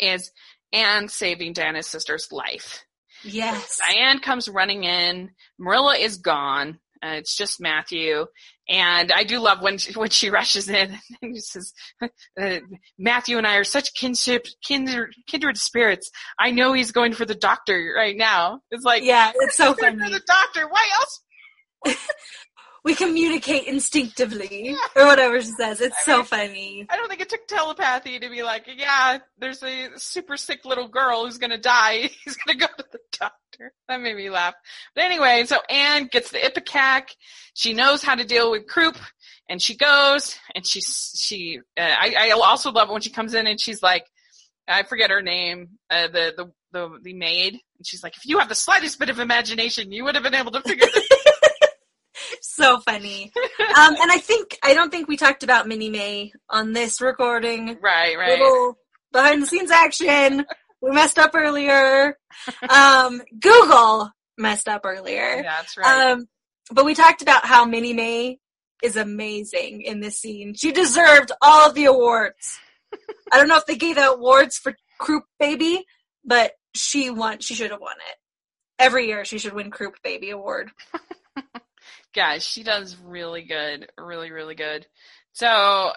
is Anne saving Diana's sister's life. Yes. Diane comes running in. Marilla is gone. Uh, it's just Matthew, and I do love when she, when she rushes in and she says, uh, "Matthew and I are such kinship, kindred, kindred spirits. I know he's going for the doctor right now." It's like, Yeah, it's so funny. for the doctor. Why else? We communicate instinctively, or whatever she says. It's I so mean- funny. I don't think it took telepathy to be like, "Yeah, there's a super sick little girl who's gonna die. He's gonna go to the doctor." That made me laugh. But anyway, so Anne gets the ipecac. She knows how to deal with croup, and she goes and she she. Uh, I I also love it when she comes in and she's like, I forget her name, uh, the the the the maid, and she's like, if you have the slightest bit of imagination, you would have been able to figure this. So funny. Um, and I think I don't think we talked about Minnie May on this recording. right, right. Little behind the scenes action. We messed up earlier. Um, Google messed up earlier. Yeah, that's right. Um, but we talked about how Minnie May is amazing in this scene. She deserved all of the awards. I don't know if they gave out awards for Croup Baby, but she won. She should have won it. Every year, she should win Croup Baby award. yeah, she does really good, really, really good. So,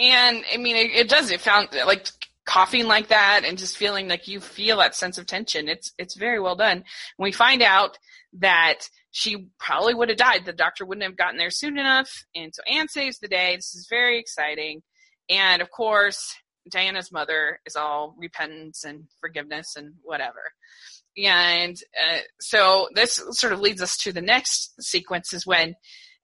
and I mean, it, it does. It found like coughing like that and just feeling like you feel that sense of tension. It's it's very well done. we find out that she probably would have died. The doctor wouldn't have gotten there soon enough. And so Anne saves the day. This is very exciting. And of course, Diana's mother is all repentance and forgiveness and whatever. And uh, so this sort of leads us to the next sequence is when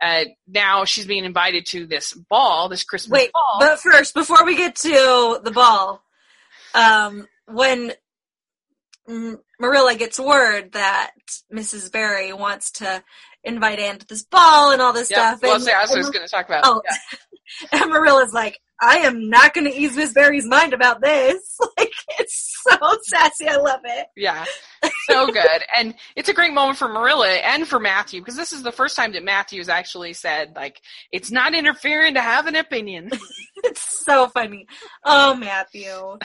uh, now she's being invited to this ball, this Christmas Wait, ball. but first, before we get to the ball, um, when Marilla gets word that Mrs. Barry wants to invite Anne to this ball and all this yep. stuff. Well, and, what I was going to talk about. Oh, yeah. and Marilla's like, I am not going to ease Miss Barry's mind about this. Like, it's so sassy. I love it. Yeah, so good. and it's a great moment for Marilla and for Matthew because this is the first time that Matthew's actually said, like, it's not interfering to have an opinion. it's so funny. Oh, Matthew.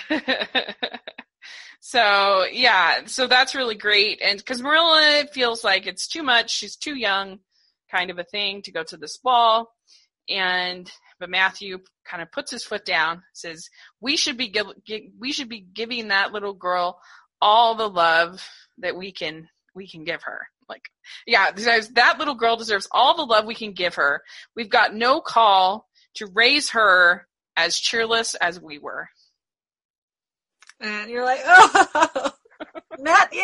so, yeah, so that's really great. And because Marilla feels like it's too much, she's too young, kind of a thing to go to this ball. And but Matthew kind of puts his foot down, says, "We should be give, we should be giving that little girl all the love that we can we can give her." Like, yeah, that little girl deserves all the love we can give her. We've got no call to raise her as cheerless as we were. And you're like, oh, Matthew.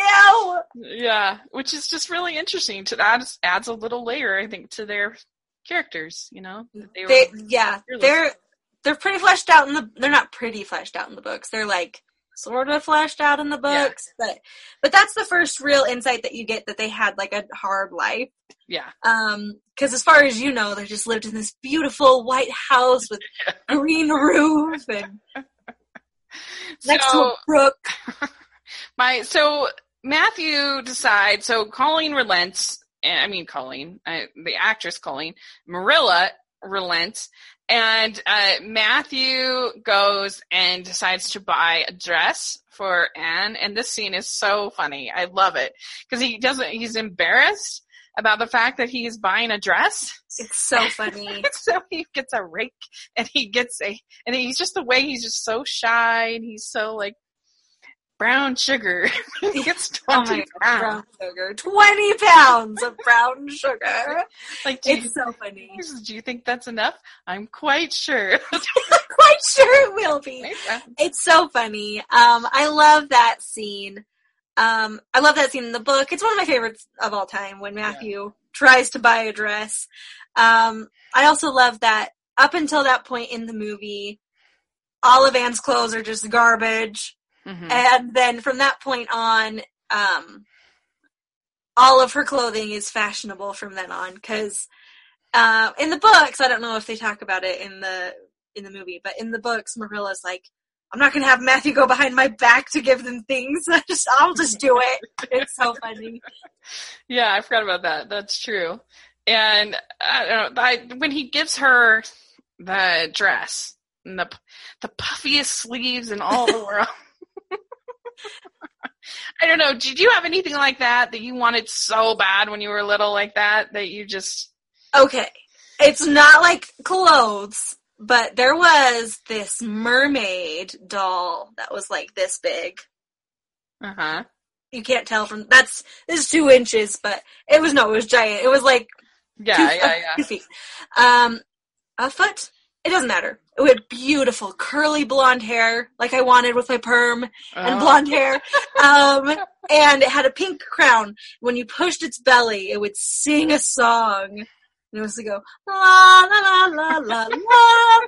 Yeah, which is just really interesting. To that adds a little layer, I think, to their characters. You know, they, they yeah, fearless. they're they're pretty fleshed out in the. They're not pretty fleshed out in the books. They're like sort of fleshed out in the books, yeah. but but that's the first real insight that you get that they had like a hard life. Yeah. Um, because as far as you know, they just lived in this beautiful white house with green roof and next to a brook. My so Matthew decides. So Colleen relents. I mean Colleen, uh, the actress Colleen. Marilla relents, and uh, Matthew goes and decides to buy a dress for Anne. And this scene is so funny. I love it because he doesn't. He's embarrassed about the fact that he's buying a dress. It's so funny. so he gets a rake and he gets a, and he's just the way he's just so shy and he's so like brown sugar. gets 20 oh pounds. Brown sugar. 20 pounds of brown sugar. Like, it's so funny. Do you think that's enough? I'm quite sure. quite sure it will be. It's so funny. Um, I love that scene. Um, I love that scene in the book. It's one of my favorites of all time when Matthew yeah. tries to buy a dress. Um, I also love that up until that point in the movie, all of Anne's clothes are just garbage. Mm-hmm. And then from that point on, um, all of her clothing is fashionable from then on. Because uh, in the books, I don't know if they talk about it in the in the movie, but in the books, Marilla's like, I'm not gonna have Matthew go behind my back to give them things. I just I'll just do it. It's so funny. Yeah, I forgot about that. That's true. And I don't know. I, when he gives her the dress and the the puffiest sleeves in all the world. I don't know. Did you have anything like that that you wanted so bad when you were little, like that, that you just? Okay, it's not like clothes, but there was this mermaid doll that was like this big. Uh huh. You can't tell from that's this is two inches, but it was no, it was giant. It was like yeah, two, yeah, yeah. Two feet. Um, a foot. It doesn't matter. It had beautiful curly blonde hair, like I wanted with my perm and oh. blonde hair. Um, and it had a pink crown. When you pushed its belly, it would sing a song and it was to go la la la la la la,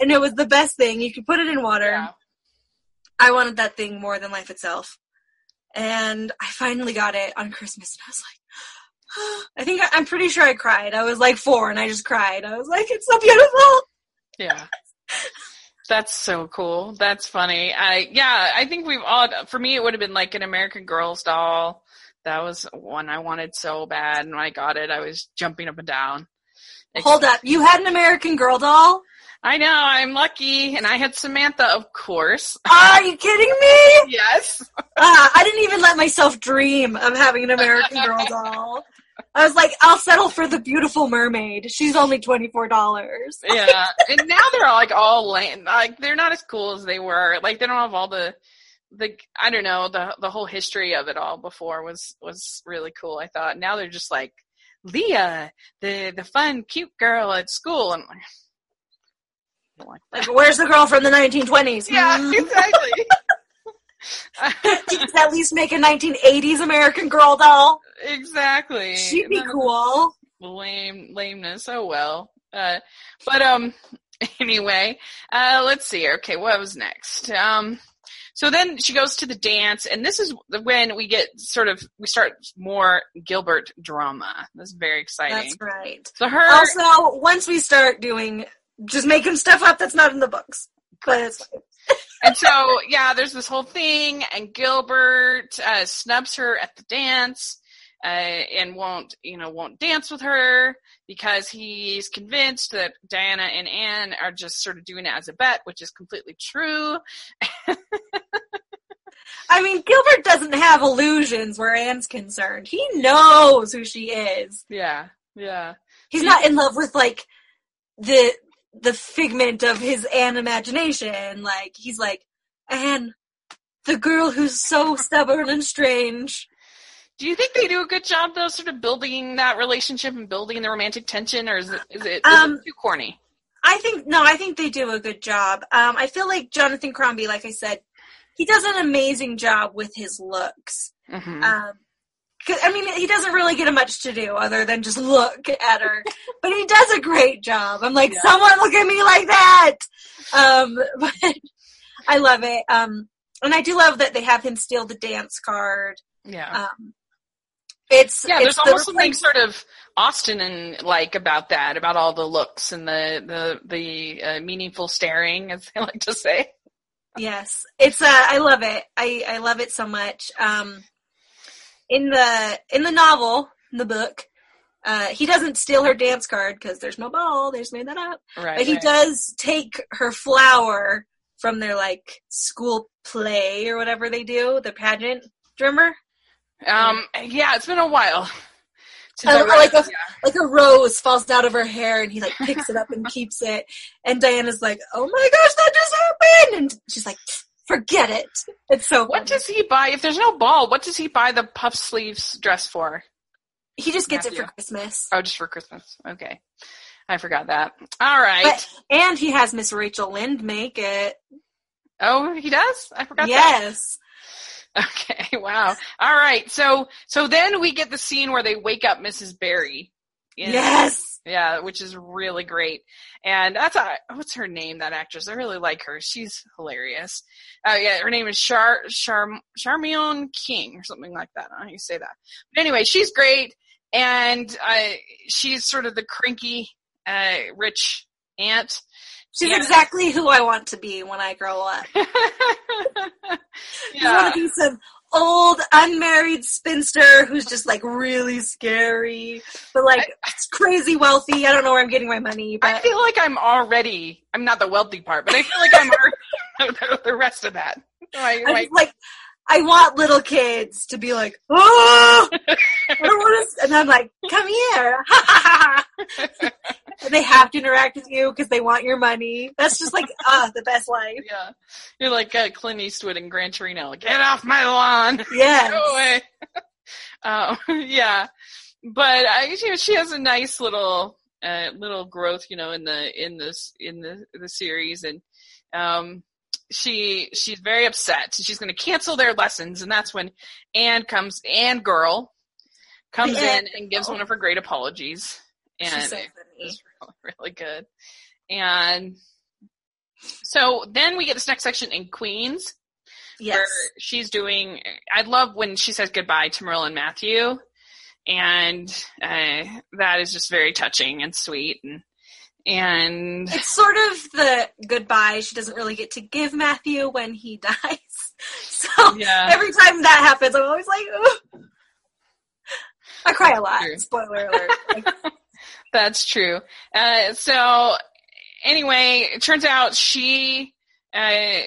and it was the best thing. You could put it in water. Yeah. I wanted that thing more than life itself, and I finally got it on Christmas, and I was like, I think I, am pretty sure I cried. I was like four, and I just cried. I was like, it's so beautiful. Yeah. That's so cool. That's funny. I yeah, I think we've all for me it would have been like an American Girls doll that was one I wanted so bad, and when I got it, I was jumping up and down. Hold up, you had an American Girl doll? I know, I'm lucky, and I had Samantha, of course. Are you kidding me? yes. Uh, I didn't even let myself dream of having an American Girl doll. I was like, I'll settle for the beautiful mermaid. She's only twenty four dollars. yeah, and now they're all like all lame. Like they're not as cool as they were. Like they don't have all the the I don't know the the whole history of it all before was was really cool. I thought now they're just like Leah, the the fun cute girl at school, and I'm like, Like, where's the girl from the nineteen twenties? yeah, hmm. exactly. at least make a nineteen eighties American Girl doll. exactly. She'd be cool. Lame lameness. Oh well. Uh, but um, anyway, uh, let's see. Okay, what was next? Um, so then she goes to the dance, and this is when we get sort of we start more Gilbert drama. This is very exciting. That's right. So her Also, once we start doing just making stuff up that's not in the books. But. And so yeah, there's this whole thing, and Gilbert uh, snubs her at the dance, uh, and won't you know won't dance with her because he's convinced that Diana and Anne are just sort of doing it as a bet, which is completely true. I mean, Gilbert doesn't have illusions where Anne's concerned. He knows who she is. Yeah, yeah, He's not in love with like the the figment of his Anne imagination. Like he's like Anne, the girl who's so stubborn and strange. Do you think they do a good job though, sort of building that relationship and building the romantic tension, or is it is it, is Um, it too corny? I think no, I think they do a good job. Um, I feel like Jonathan Crombie, like I said, he does an amazing job with his looks. hmm Um, I mean, he doesn't really get much to do other than just look at her, but he does a great job. I'm like, Yeah. someone look at me like that. Um, but I love it. Um, and I do love that they have him steal the dance card. yeah. Um, it's Yeah, it's there's the almost something sort of Austen and like about that, about all the looks and the the the uh, meaningful staring, as they like to say. Yes, it's uh, I love it. I I love it so much. Um, in the in the novel, in the book, uh, he doesn't steal her dance card because there's no ball. They just made that up. Right. But he right. does take her flower from their like school play or whatever they do, the pageant. Do you remember? Um. Yeah, it's been a while. Since I I don't know, read like a- Like a rose falls out of her hair and he like picks it up and keeps it. And Diana's like, "Oh my gosh, that just happened!" And she's like, "Forget it." It's so. What does he buy if there's no ball? What does he buy the puff sleeves dress for? he just gets it for Christmas? Oh, just for Christmas. Okay, I forgot that. All right. But, and he has Miss Rachel Lynde make it. oh, he does. I forgot that. Yes. Okay, wow. All right. So so then we get the scene where they wake up Mrs. Barry. In- Yes. Yeah, which is really great. And that's a, what's her name, that actress? I really like her. She's hilarious. Uh, yeah, her name is Char, Char, Charmion King or something like that. I don't know how you say that. But anyway, she's great. And uh, she's sort of the cranky, uh, rich aunt. She's Yeah. exactly who I want to be when I grow up. I want to be some old unmarried spinster who's just like really scary, but like crazy wealthy. I don't know where I'm getting my money, But I feel like I'm already, I'm not the wealthy part, but I feel like I'm already the rest of that. My, I'm my, like I want little kids to be like, oh, I don't want to, and I'm like, come here, and they have to interact with you because they want your money. That's just like ah, the best life. yeah. You're like uh, Clint Eastwood and Gran Torino. Like, Get off my lawn. Yes. Go away. uh, yeah. But I, you know, she has a nice little, uh, little growth, you know, in the, in this, in the, the series. And, um, she, she's very upset. She's going to cancel their lessons. And that's when Anne comes, Anne girl comes in and gives girl. one of her great apologies. And She's so it funny. was really, really good. And so then we get this next section in Queens Yes. where she's doing I love when she says goodbye to Merle and Matthew and uh, that is just very touching and sweet and and It's sort of the goodbye she doesn't really get to give Matthew when he dies. So Yeah. every time that happens, I'm always like, Ugh. I cry a lot. True. Spoiler alert. That's true. Uh, so anyway, it turns out she uh,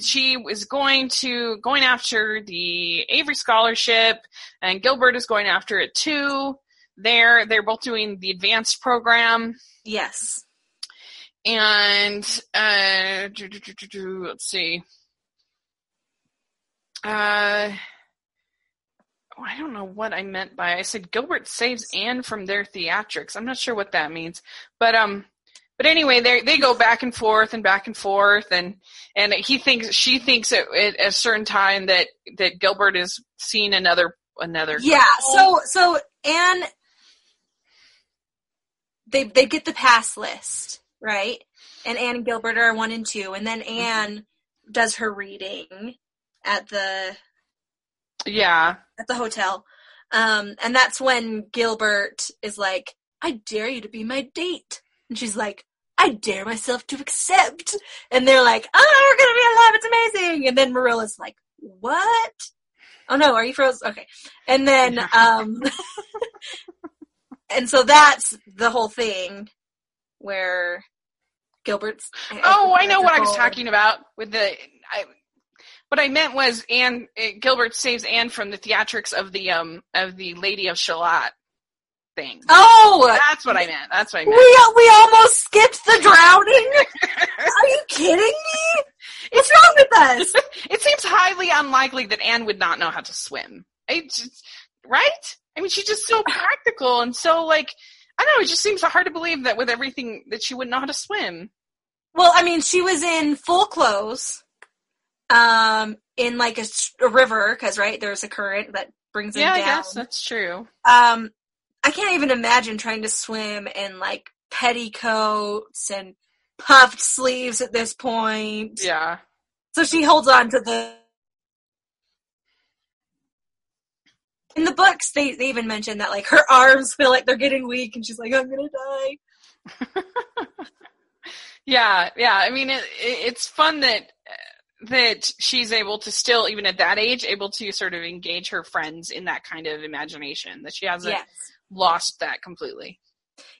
she was going to going after the Avery scholarship, and Gilbert is going after it too. there. They're both doing the advanced program. Yes. And uh, do, do, do, let's see. Uh, oh, I don't know what I meant by I said Gilbert saves Anne from their theatrics. I'm not sure what that means, but um, but anyway, they they go back and forth and back and forth, and and he thinks she thinks at, at a certain time that that Gilbert is seeing another another. Yeah. So so Anne, they they get the pass list right, and Anne and Gilbert are one and two, and then Anne does her reading at the Yeah, at the hotel. Um, and that's when Gilbert is like, I dare you to be my date. And she's like, I dare myself to accept. And they're like, oh, we're going to be alive. It's amazing. And then Marilla's like, what? Oh no, are you frozen? Okay. And then, um, and so that's the whole thing where Gilbert's. Oh, I know what I was talking about with the. I, what I meant was Anne uh, Gilbert saves Anne from the theatrics of the um of the Lady of Shalott thing. Oh, That's what I meant. That's what I meant. we we almost skipped the drowning. Are you kidding me? What's wrong with us? it seems highly unlikely that Anne would not know how to swim. I just, right? I mean, she's just so practical and so like I don't know. It just seems hard to believe that with everything that she wouldn't know how to swim. Well, I mean, she was in full clothes, um, in like a river because right there's a current that brings them yeah, I guess that's true. Um, I can't even imagine trying to swim in like petticoats and puffed sleeves at this point. Yeah. So she holds on to the. In the books, they, they even mention that like her arms feel like they're getting weak, and she's like, "I'm gonna die." Yeah, yeah. I mean, it, it, it's fun that that she's able to still, even at that age, able to sort of engage her friends in that kind of imagination. That she hasn't Yes. lost that completely.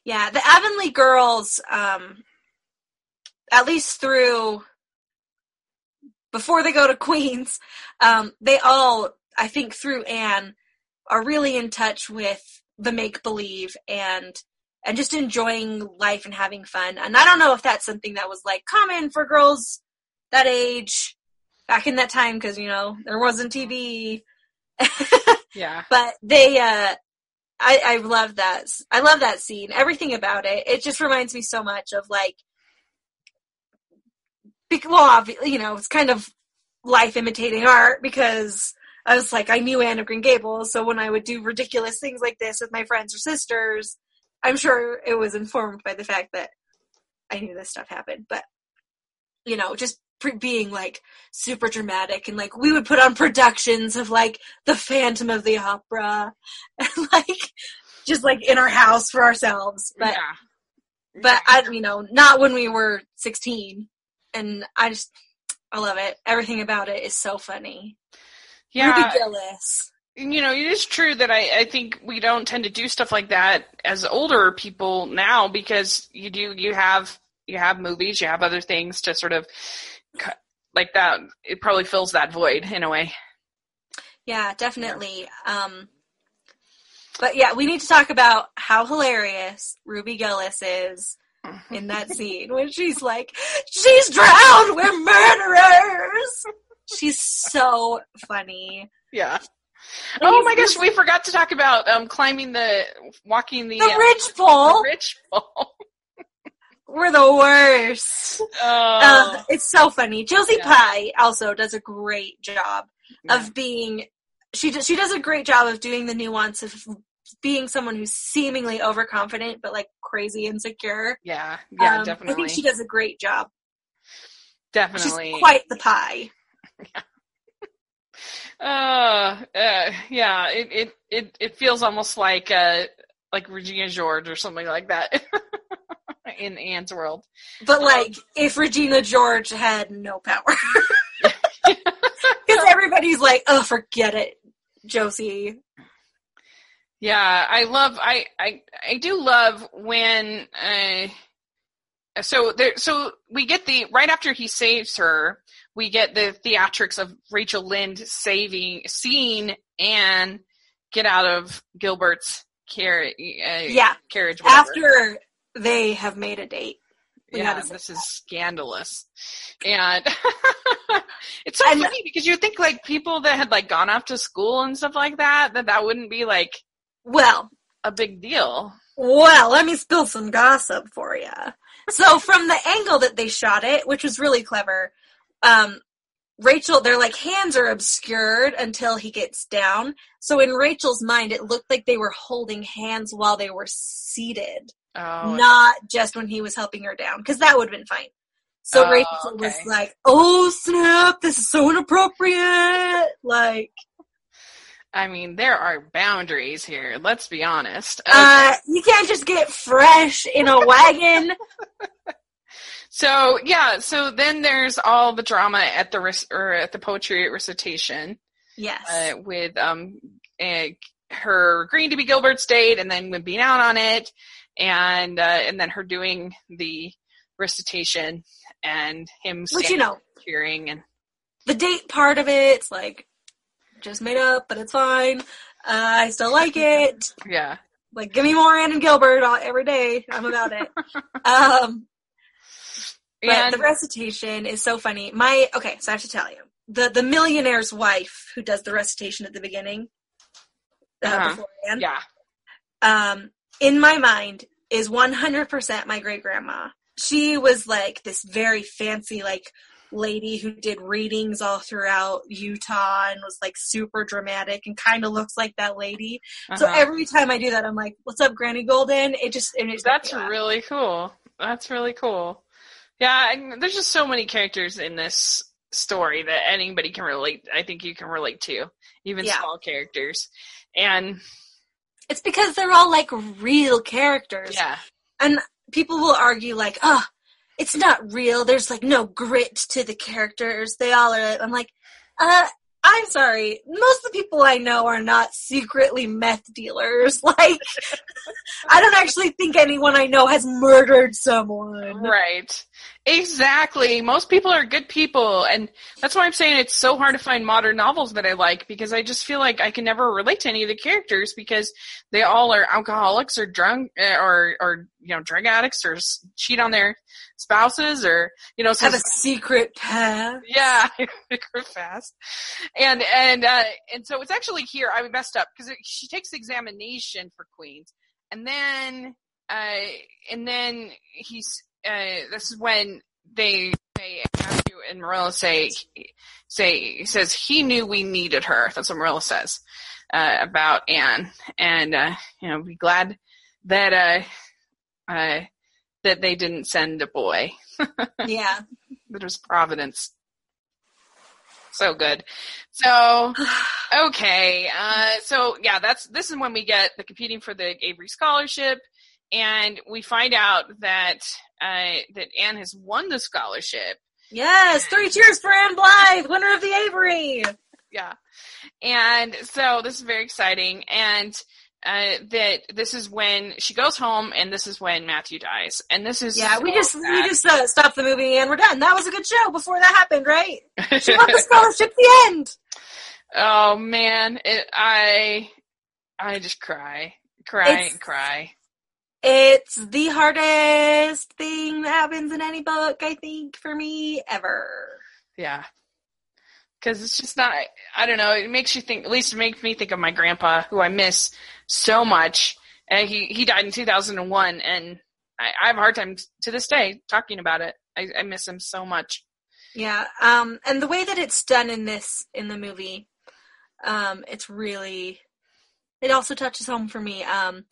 Yeah, the Avonlea girls, um, at least through before they go to Queens, um, they all, I think, through Anne, are really in touch with the make believe and and just enjoying life and having fun. And I don't know if that's something that was like common for girls that age back in that time because you know there wasn't TV. Yeah. but they uh I, I love that. I love that scene. Everything about it. It just reminds me so much of like, well, obvi- you know, it's kind of life imitating art because I was like, I knew Anne of Green Gables, so when I would do ridiculous things like this with my friends or sisters, I'm sure it was informed by the fact that I knew this stuff happened. But you know, just pre- being like super dramatic and like we would put on productions of like the Phantom of the Opera and like just like in our house for ourselves. But yeah. but I you know, not when we were 16. And I just I love it. Everything about it is so funny. Yeah. Ruby Gillis. you know, it is true that I, I think we don't tend to do stuff like that as older people now because you do you have you have movies, you have other things to sort of cut like that. It probably fills that void in a way. Yeah, definitely. Um but yeah, we need to talk about how hilarious Ruby Gillis is in that scene when she's like, "She's drowned. We're murderers." She's so funny. Yeah. Oh my gosh, we forgot to talk about um climbing the walking the, The uh, ridge pole. the ridge pole. We're the worst. Oh, Uh, it's so funny. Josie Yeah. Pye also does a great job Yeah. of being. She does, she does a great job of doing the nuance of being someone who's seemingly overconfident but like crazy insecure. yeah, yeah, Um, definitely, I think she does a great job. definitely. She's quite the pie. Uh, uh, yeah, it, it, it, it feels almost like, uh, like Regina George or something like that in Anne's world. But Um, like, if Regina George had no power, because everybody's like, "Oh, forget it, Josie." Yeah, I love, I, I, I do love when, uh, so there, so we get the, right after he saves her, we get the theatrics of Rachel Lynde saving, seeing Anne get out of Gilbert's carriage. Uh, Yeah. carriage. Whatever. After they have made a date. We yeah, this is scandalous, and it's so And- funny because you think like people that had like gone off to school and stuff like that that that wouldn't be like Well, a big deal. Well, let me spill some gossip for you. So, from the angle that they shot it, which was really clever, um, Rachel, their like hands are obscured until he gets down. So, in Rachel's mind, it looked like they were holding hands while they were seated, Oh, not just when he was helping her down, because that would have been fine. So Oh, Rachel was like, "Oh snap! This is so inappropriate!" Like, I mean, there are boundaries here. Let's be honest. uh, you can't just get fresh in a wagon. So yeah, so then there's all the drama at the rec- or at the poetry recitation yes. uh, with um uh, her agreeing to be Gilbert's date and then being out on it, and uh, and then her doing the recitation and him Which, you know, cheering and the date part of it's like just made up, but it's fine. Uh, I still like it. yeah Like, give me more Ann and Gilbert all, every day. I'm about it. um, but and the recitation is so funny. My okay, so I have to tell you the the millionaire's wife who does the recitation at the beginning. Uh, Uh-huh. beforehand, yeah um, in my mind is 100% my great grandma. She was like this very fancy, like, lady who did readings all throughout Utah and was like super dramatic and kind of looks like that lady. So uh-huh. every time I do that, I'm like, "What's up, Granny Golden?" It just it That's really cool. That's really cool. Yeah, and there's just so many characters in this story that anybody can relate. I think you can relate to, even Yeah. small characters. And It's because they're all like real characters. yeah, And people will argue like, oh, it's not real. There's like no grit to the characters. They all are. I'm like, uh, I'm sorry. Most of the people I know are not secretly meth dealers. Like, I don't actually think anyone I know has murdered someone. right. Exactly. Most people are good people, and that's why I'm saying it's so hard to find modern novels that I like because I just feel like I can never relate to any of the characters because they all are alcoholics or drunk uh, or or you know drug addicts or cheat on their spouses or you know Have a secret past. Yeah, real fast, and and uh, and so it's actually here I messed up because she takes the examination for Queens, and then uh, and then he's uh, this is when they say Matthew and Marilla say say he says he knew we needed her. That's what Marilla says uh, about Anne, and uh, you know be glad that uh, uh, that they didn't send a boy Yeah. that was Providence. So good. So okay. Uh, so yeah, that's this is when we get the competing for the Avery scholarship, and we find out that uh, that Anne has won the scholarship. Yes. Three cheers for Anne Blythe, winner of the Avery. Yeah, and so this is very exciting, and uh, that this is when she goes home, and this is when Matthew dies, and this is Yeah, we so just we just uh, stopped the movie and we're done. That was a good show before that happened, right? She won the scholarship the end. Oh man, it, I I just cry, cry It's- and cry. It's the hardest thing that happens in any book, I think, for me ever. Yeah, because it's just not. I don't know. It makes you think. At least it makes me think of my grandpa, who I miss so much. And he he died in two thousand and one, and I, I have a hard time to this day talking about it. I, I miss him so much. Yeah, um, and the way that it's done in this in the movie, um, it's really. It also touches home for me. Um,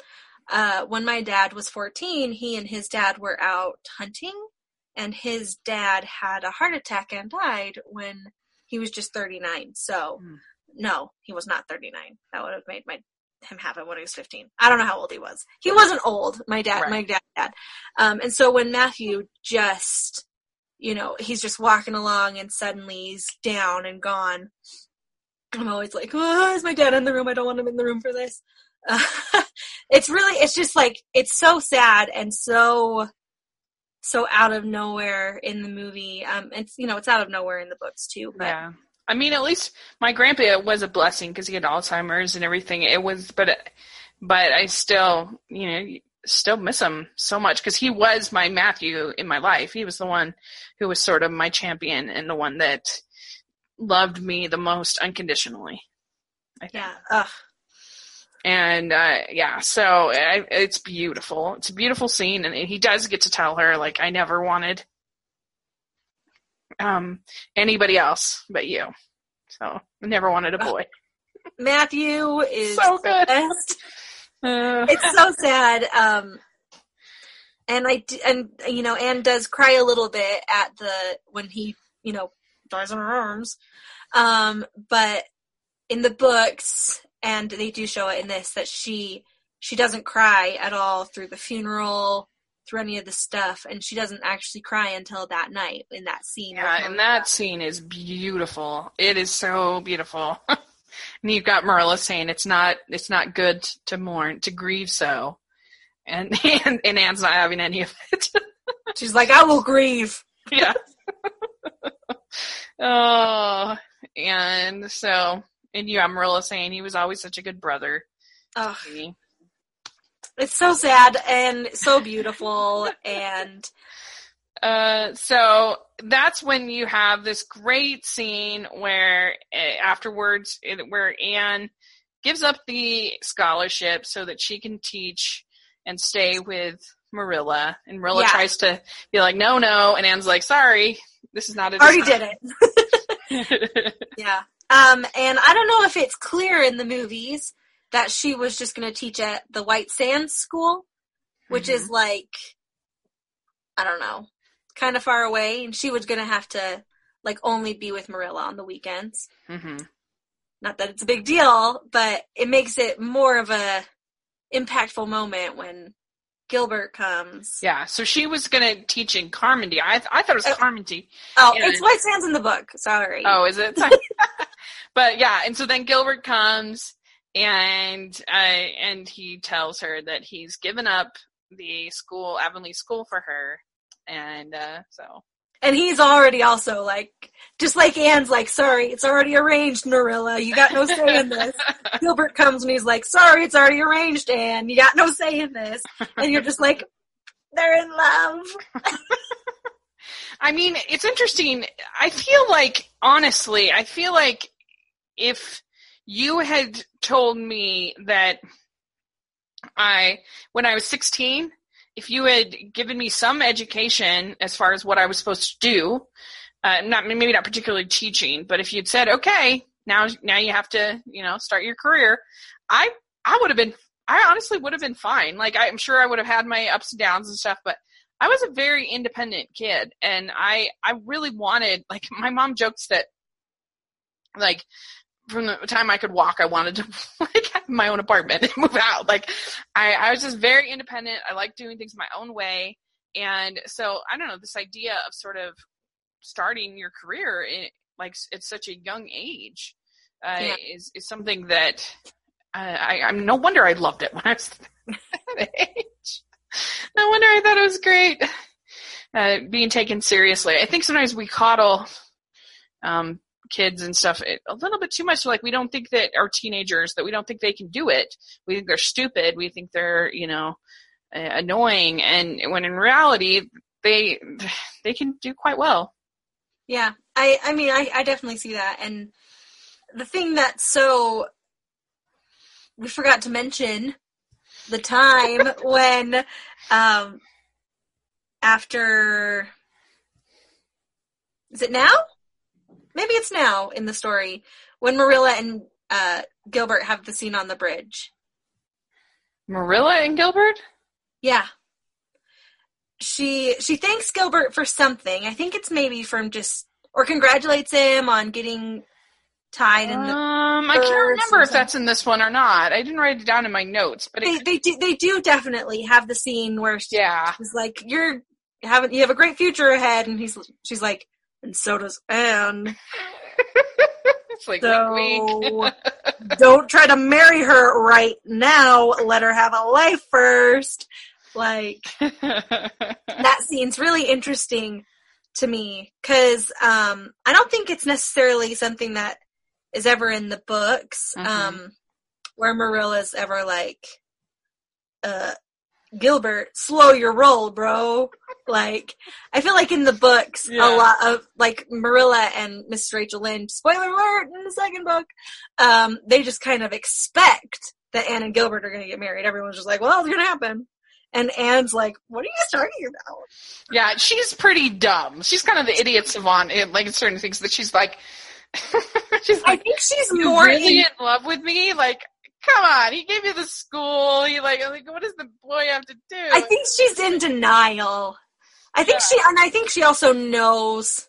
uh, when my dad was fourteen, he and his dad were out hunting, and his dad had a heart attack and died when he was just thirty nine. So, Hmm. no, he was not thirty nine. That would have made my him it when he was fifteen. I don't know how old he was. He wasn't old. My dad, Right. my dad, dad. Um, and so when Matthew just you know, he's just walking along and suddenly he's down and gone. I'm always like, oh, is my dad in the room? I don't want him in the room for this. Uh, it's really, it's just like, it's so sad and so, so out of nowhere in the movie. Um, it's, you know, it's out of nowhere in the books too, but Yeah. I mean, at least my grandpa was a blessing because he had Alzheimer's and everything. It was, but but I still, you know, still miss him so much because he was my Matthew in my life. He was the one who was sort of my champion and the one that loved me the most unconditionally. I think. Yeah. Ugh. And uh, yeah, so I, it's beautiful. It's a beautiful scene, and he does get to tell her like, "I never wanted um, anybody else but you." So I never wanted a boy. Matthew is So good. best. Uh, It's so sad. Um, and I and you know Anne does cry a little bit at the when he you know dies in her arms. Um, but in the books, and they do show it in this that she she doesn't cry at all through the funeral, through any of the stuff, and she doesn't actually cry until that night in that scene. yeah, and that scene is beautiful. It is so beautiful. and you've got Marilla saying it's not it's not good to mourn to grieve so, and and, and Anne's not having any of it. she's like, "I will grieve." yeah. oh, and so and you have Marilla saying he was always such a good brother. Me. It's so sad and so beautiful, and Uh, so that's when you have this great scene where uh, afterwards, it, where Anne gives up the scholarship so that she can teach and stay with Marilla, and Marilla Yeah. tries to be like, "No, no," and Anne's like, "Sorry, this is not a already did it. Yeah. Um, and I don't know if it's clear in the movies that she was just going to teach at the White Sands School, which Mm-hmm. is like, I don't know, kind of far away, and she was going to have to like only be with Marilla on the weekends. hmm Not that it's a big deal, but it makes it more of a impactful moment when Gilbert comes. Yeah, so she was gonna teach in Carmody. I I thought it was Oh. Carmody. Oh, Yeah. it's White Sands in the book. Sorry. Oh, is it? but yeah, and so then Gilbert comes and uh, and he tells her that he's given up the school, Avonlea School, for her, and uh, so And he's already also like, just like Anne's like, sorry, it's already arranged, Marilla. You got no say in this. Gilbert comes and he's like, sorry, it's already arranged, Anne. You got no say in this. And you're just like, they're in love. I mean, it's interesting. I feel like, honestly, I feel like if you had told me that I, when I was 16, if you had given me some education as far as what I was supposed to do, uh, not maybe not particularly teaching, but if you'd said, okay, now now you have to, you know, start your career, I I would have been, I honestly would have been fine. Like I'm sure I would have had my ups and downs and stuff, but I was a very independent kid and I I really wanted like my mom jokes that like from the time I could walk I wanted to like have my own apartment and move out. Like I I was just very independent. I like doing things my own way. And so I don't know this idea of sort of starting your career in like at such a young age uh, Yeah. is is something that uh, I I'm no wonder I loved it when I was that age. No wonder I thought it was great. Uh, being taken seriously. I think sometimes we coddle um, kids and stuff it- a little bit too much. Like we don't think that our teenagers that we don't think they can do it. We think they're stupid. We think they're you know uh, annoying. And when in reality they they can do quite well. Yeah. I, I mean, I, I definitely see that. And the thing that's so, we forgot to mention the time when, um, after, is it now? Maybe it's now in the story when Marilla and uh, Gilbert have the scene on the bridge. Marilla and Gilbert. Yeah. She she thanks Gilbert for something. I think it's maybe from just or congratulates him on getting tied in the Um, I can't remember if that's in this one or not. I didn't write it down in my notes, but they it, they do they do definitely have the scene where she's yeah, like you're having you have a great future ahead and he's she's like and so does Anne. it's like So wink, wink. don't try to marry her right now. Let her have a life first. Like that scene's really interesting to me because um, I don't think it's necessarily something that is ever in the books Mhm. um, where Marilla's ever like uh, Gilbert, slow your roll, bro. Like, I feel like in the books, Yeah. a lot of, like, Marilla and Miss Rachel Lynde, spoiler alert in the second book, um, they just kind of expect that Anne and Gilbert are gonna get married. Everyone's just like, well, it's gonna happen. And Anne's like, what are you talking about? Yeah, she's pretty dumb. She's kind of the idiot savant in like in certain things that she's like she's I think she's more really in- in love with me? Like, come on, he gave you the school. He like, like what does the boy have to do? I think she's in denial. I think she, and I think she also knows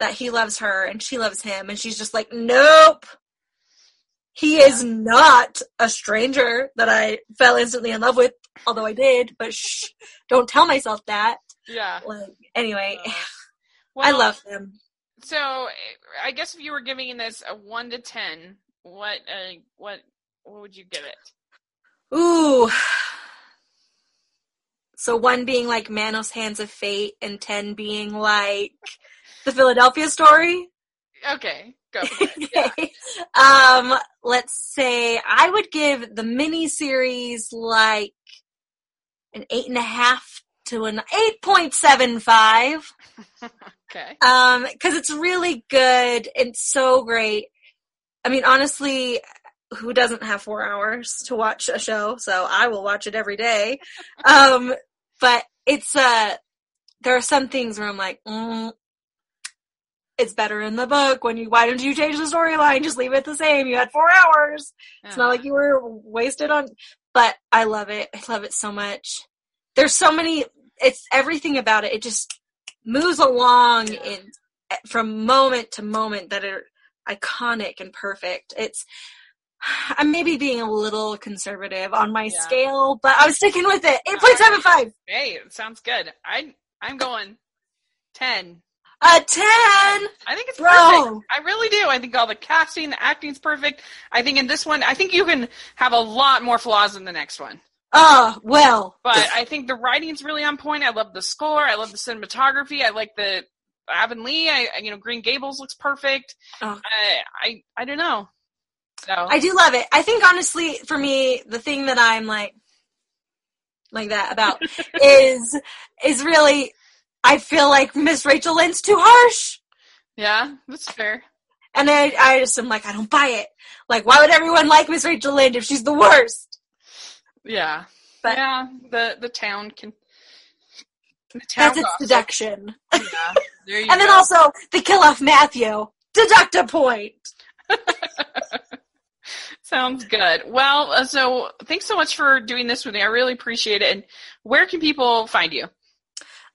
that he loves her and she loves him, and she's just like, nope. He is not a stranger that I fell instantly in love with, although I did, but shh, don't tell myself that. yeah. Like, anyway, Uh, I love him. So, I guess if you were giving this a one to ten, what uh, what what would you give it? Ooh. So one being like Manos Hands of Fate, and ten being like the Philadelphia story. Okay, go. Yeah. Okay. Um, let's say I would give the mini series like an eight and a half to an eight point seven five. Okay. Um, because it's really good and so great. I mean, honestly, who doesn't have four hours to watch a show? So I will watch it every day. Um, but it's uh, there are some things where I'm like, mm, it's better in the book. When you, why didn't you change the storyline? Just leave it the same. You had four hours. It's not like you were wasted on, but I love it. I love it so much. There's so many, it's everything about it. It just moves along in, from moment to moment that are iconic and perfect. It's, I'm maybe being a little conservative on my Yeah. scale, but I was sticking with it. 8.75. Hey, it sounds good. I I'm going ten. A 10! I think it's Bro. perfect. I really do. I think all the casting, the acting's perfect. I think in this one, I think you can have a lot more flaws in the next one. Oh, well. But I think the writing's really on point. I love the score. I love the cinematography. I like the Avonlea. I I- you know Green Gables looks perfect. Oh. I I I don't know. So I do love it. I think honestly, for me, the thing that I'm like, like that about is, is really, I feel like Miss Rachel Lynde's too harsh. yeah, that's fair. And I, I just am like, I don't buy it. Like, why would everyone like Miss Rachel Lynde if she's the worst? Yeah, But- yeah. The the town can. The town That's its gossip. deduction. Yeah, there you And then also the kill off Matthew. Deduct a point. Sounds good. Well, uh, so thanks so much for doing this with me. I really appreciate it. And where can people find you?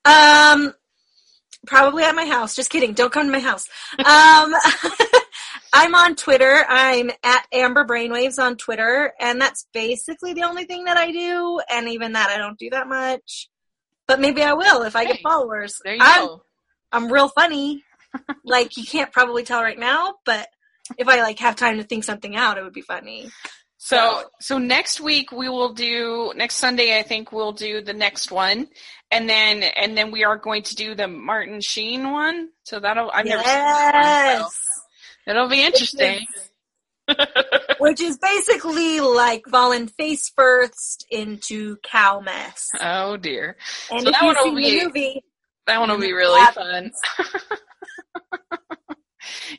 Um, probably at my house. Just kidding. Don't come to my house. Um, I'm on Twitter. I'm at Amber Brainwaves on Twitter, and that's basically the only thing that I do. And even that, I don't do that much. But maybe I will if I get followers. There you I'm, go. I'm real funny. like you can't probably tell right now, but if I like have time to think something out, it would be funny. So, so next week we will do next Sunday. I think we'll do the next one, and then and then we are going to do the Martin Sheen one. So that'll I've never seen one, so yes. it'll be interesting. Which is basically like falling face first into cow mess. oh dear, And So that one will be- movie, that one will be really fun.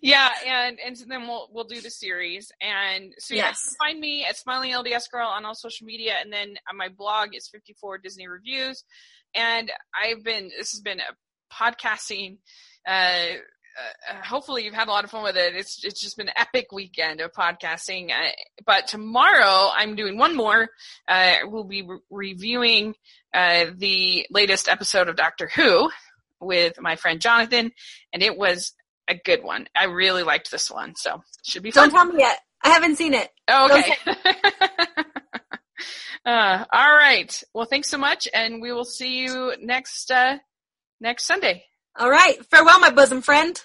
yeah, and and so then we'll we'll do the series, and so Yes. you can find me at Smiling LDS Girl on all social media, and then on my blog is 54 Disney Reviews, and I've been this has been a podcasting. Uh, uh, hopefully you've had a lot of fun with it. It's it's just been an epic weekend of podcasting. Uh, but tomorrow I'm doing one more. Uh, we'll be re- reviewing uh, the latest episode of Doctor Who with my friend Jonathan, and it was a good one. I really liked this one, so should be fun. don't tell me yet. I haven't seen it. Oh, okay. uh, all right. Well, thanks so much, and we will see you next uh, next Sunday. All right. Farewell, my bosom friend.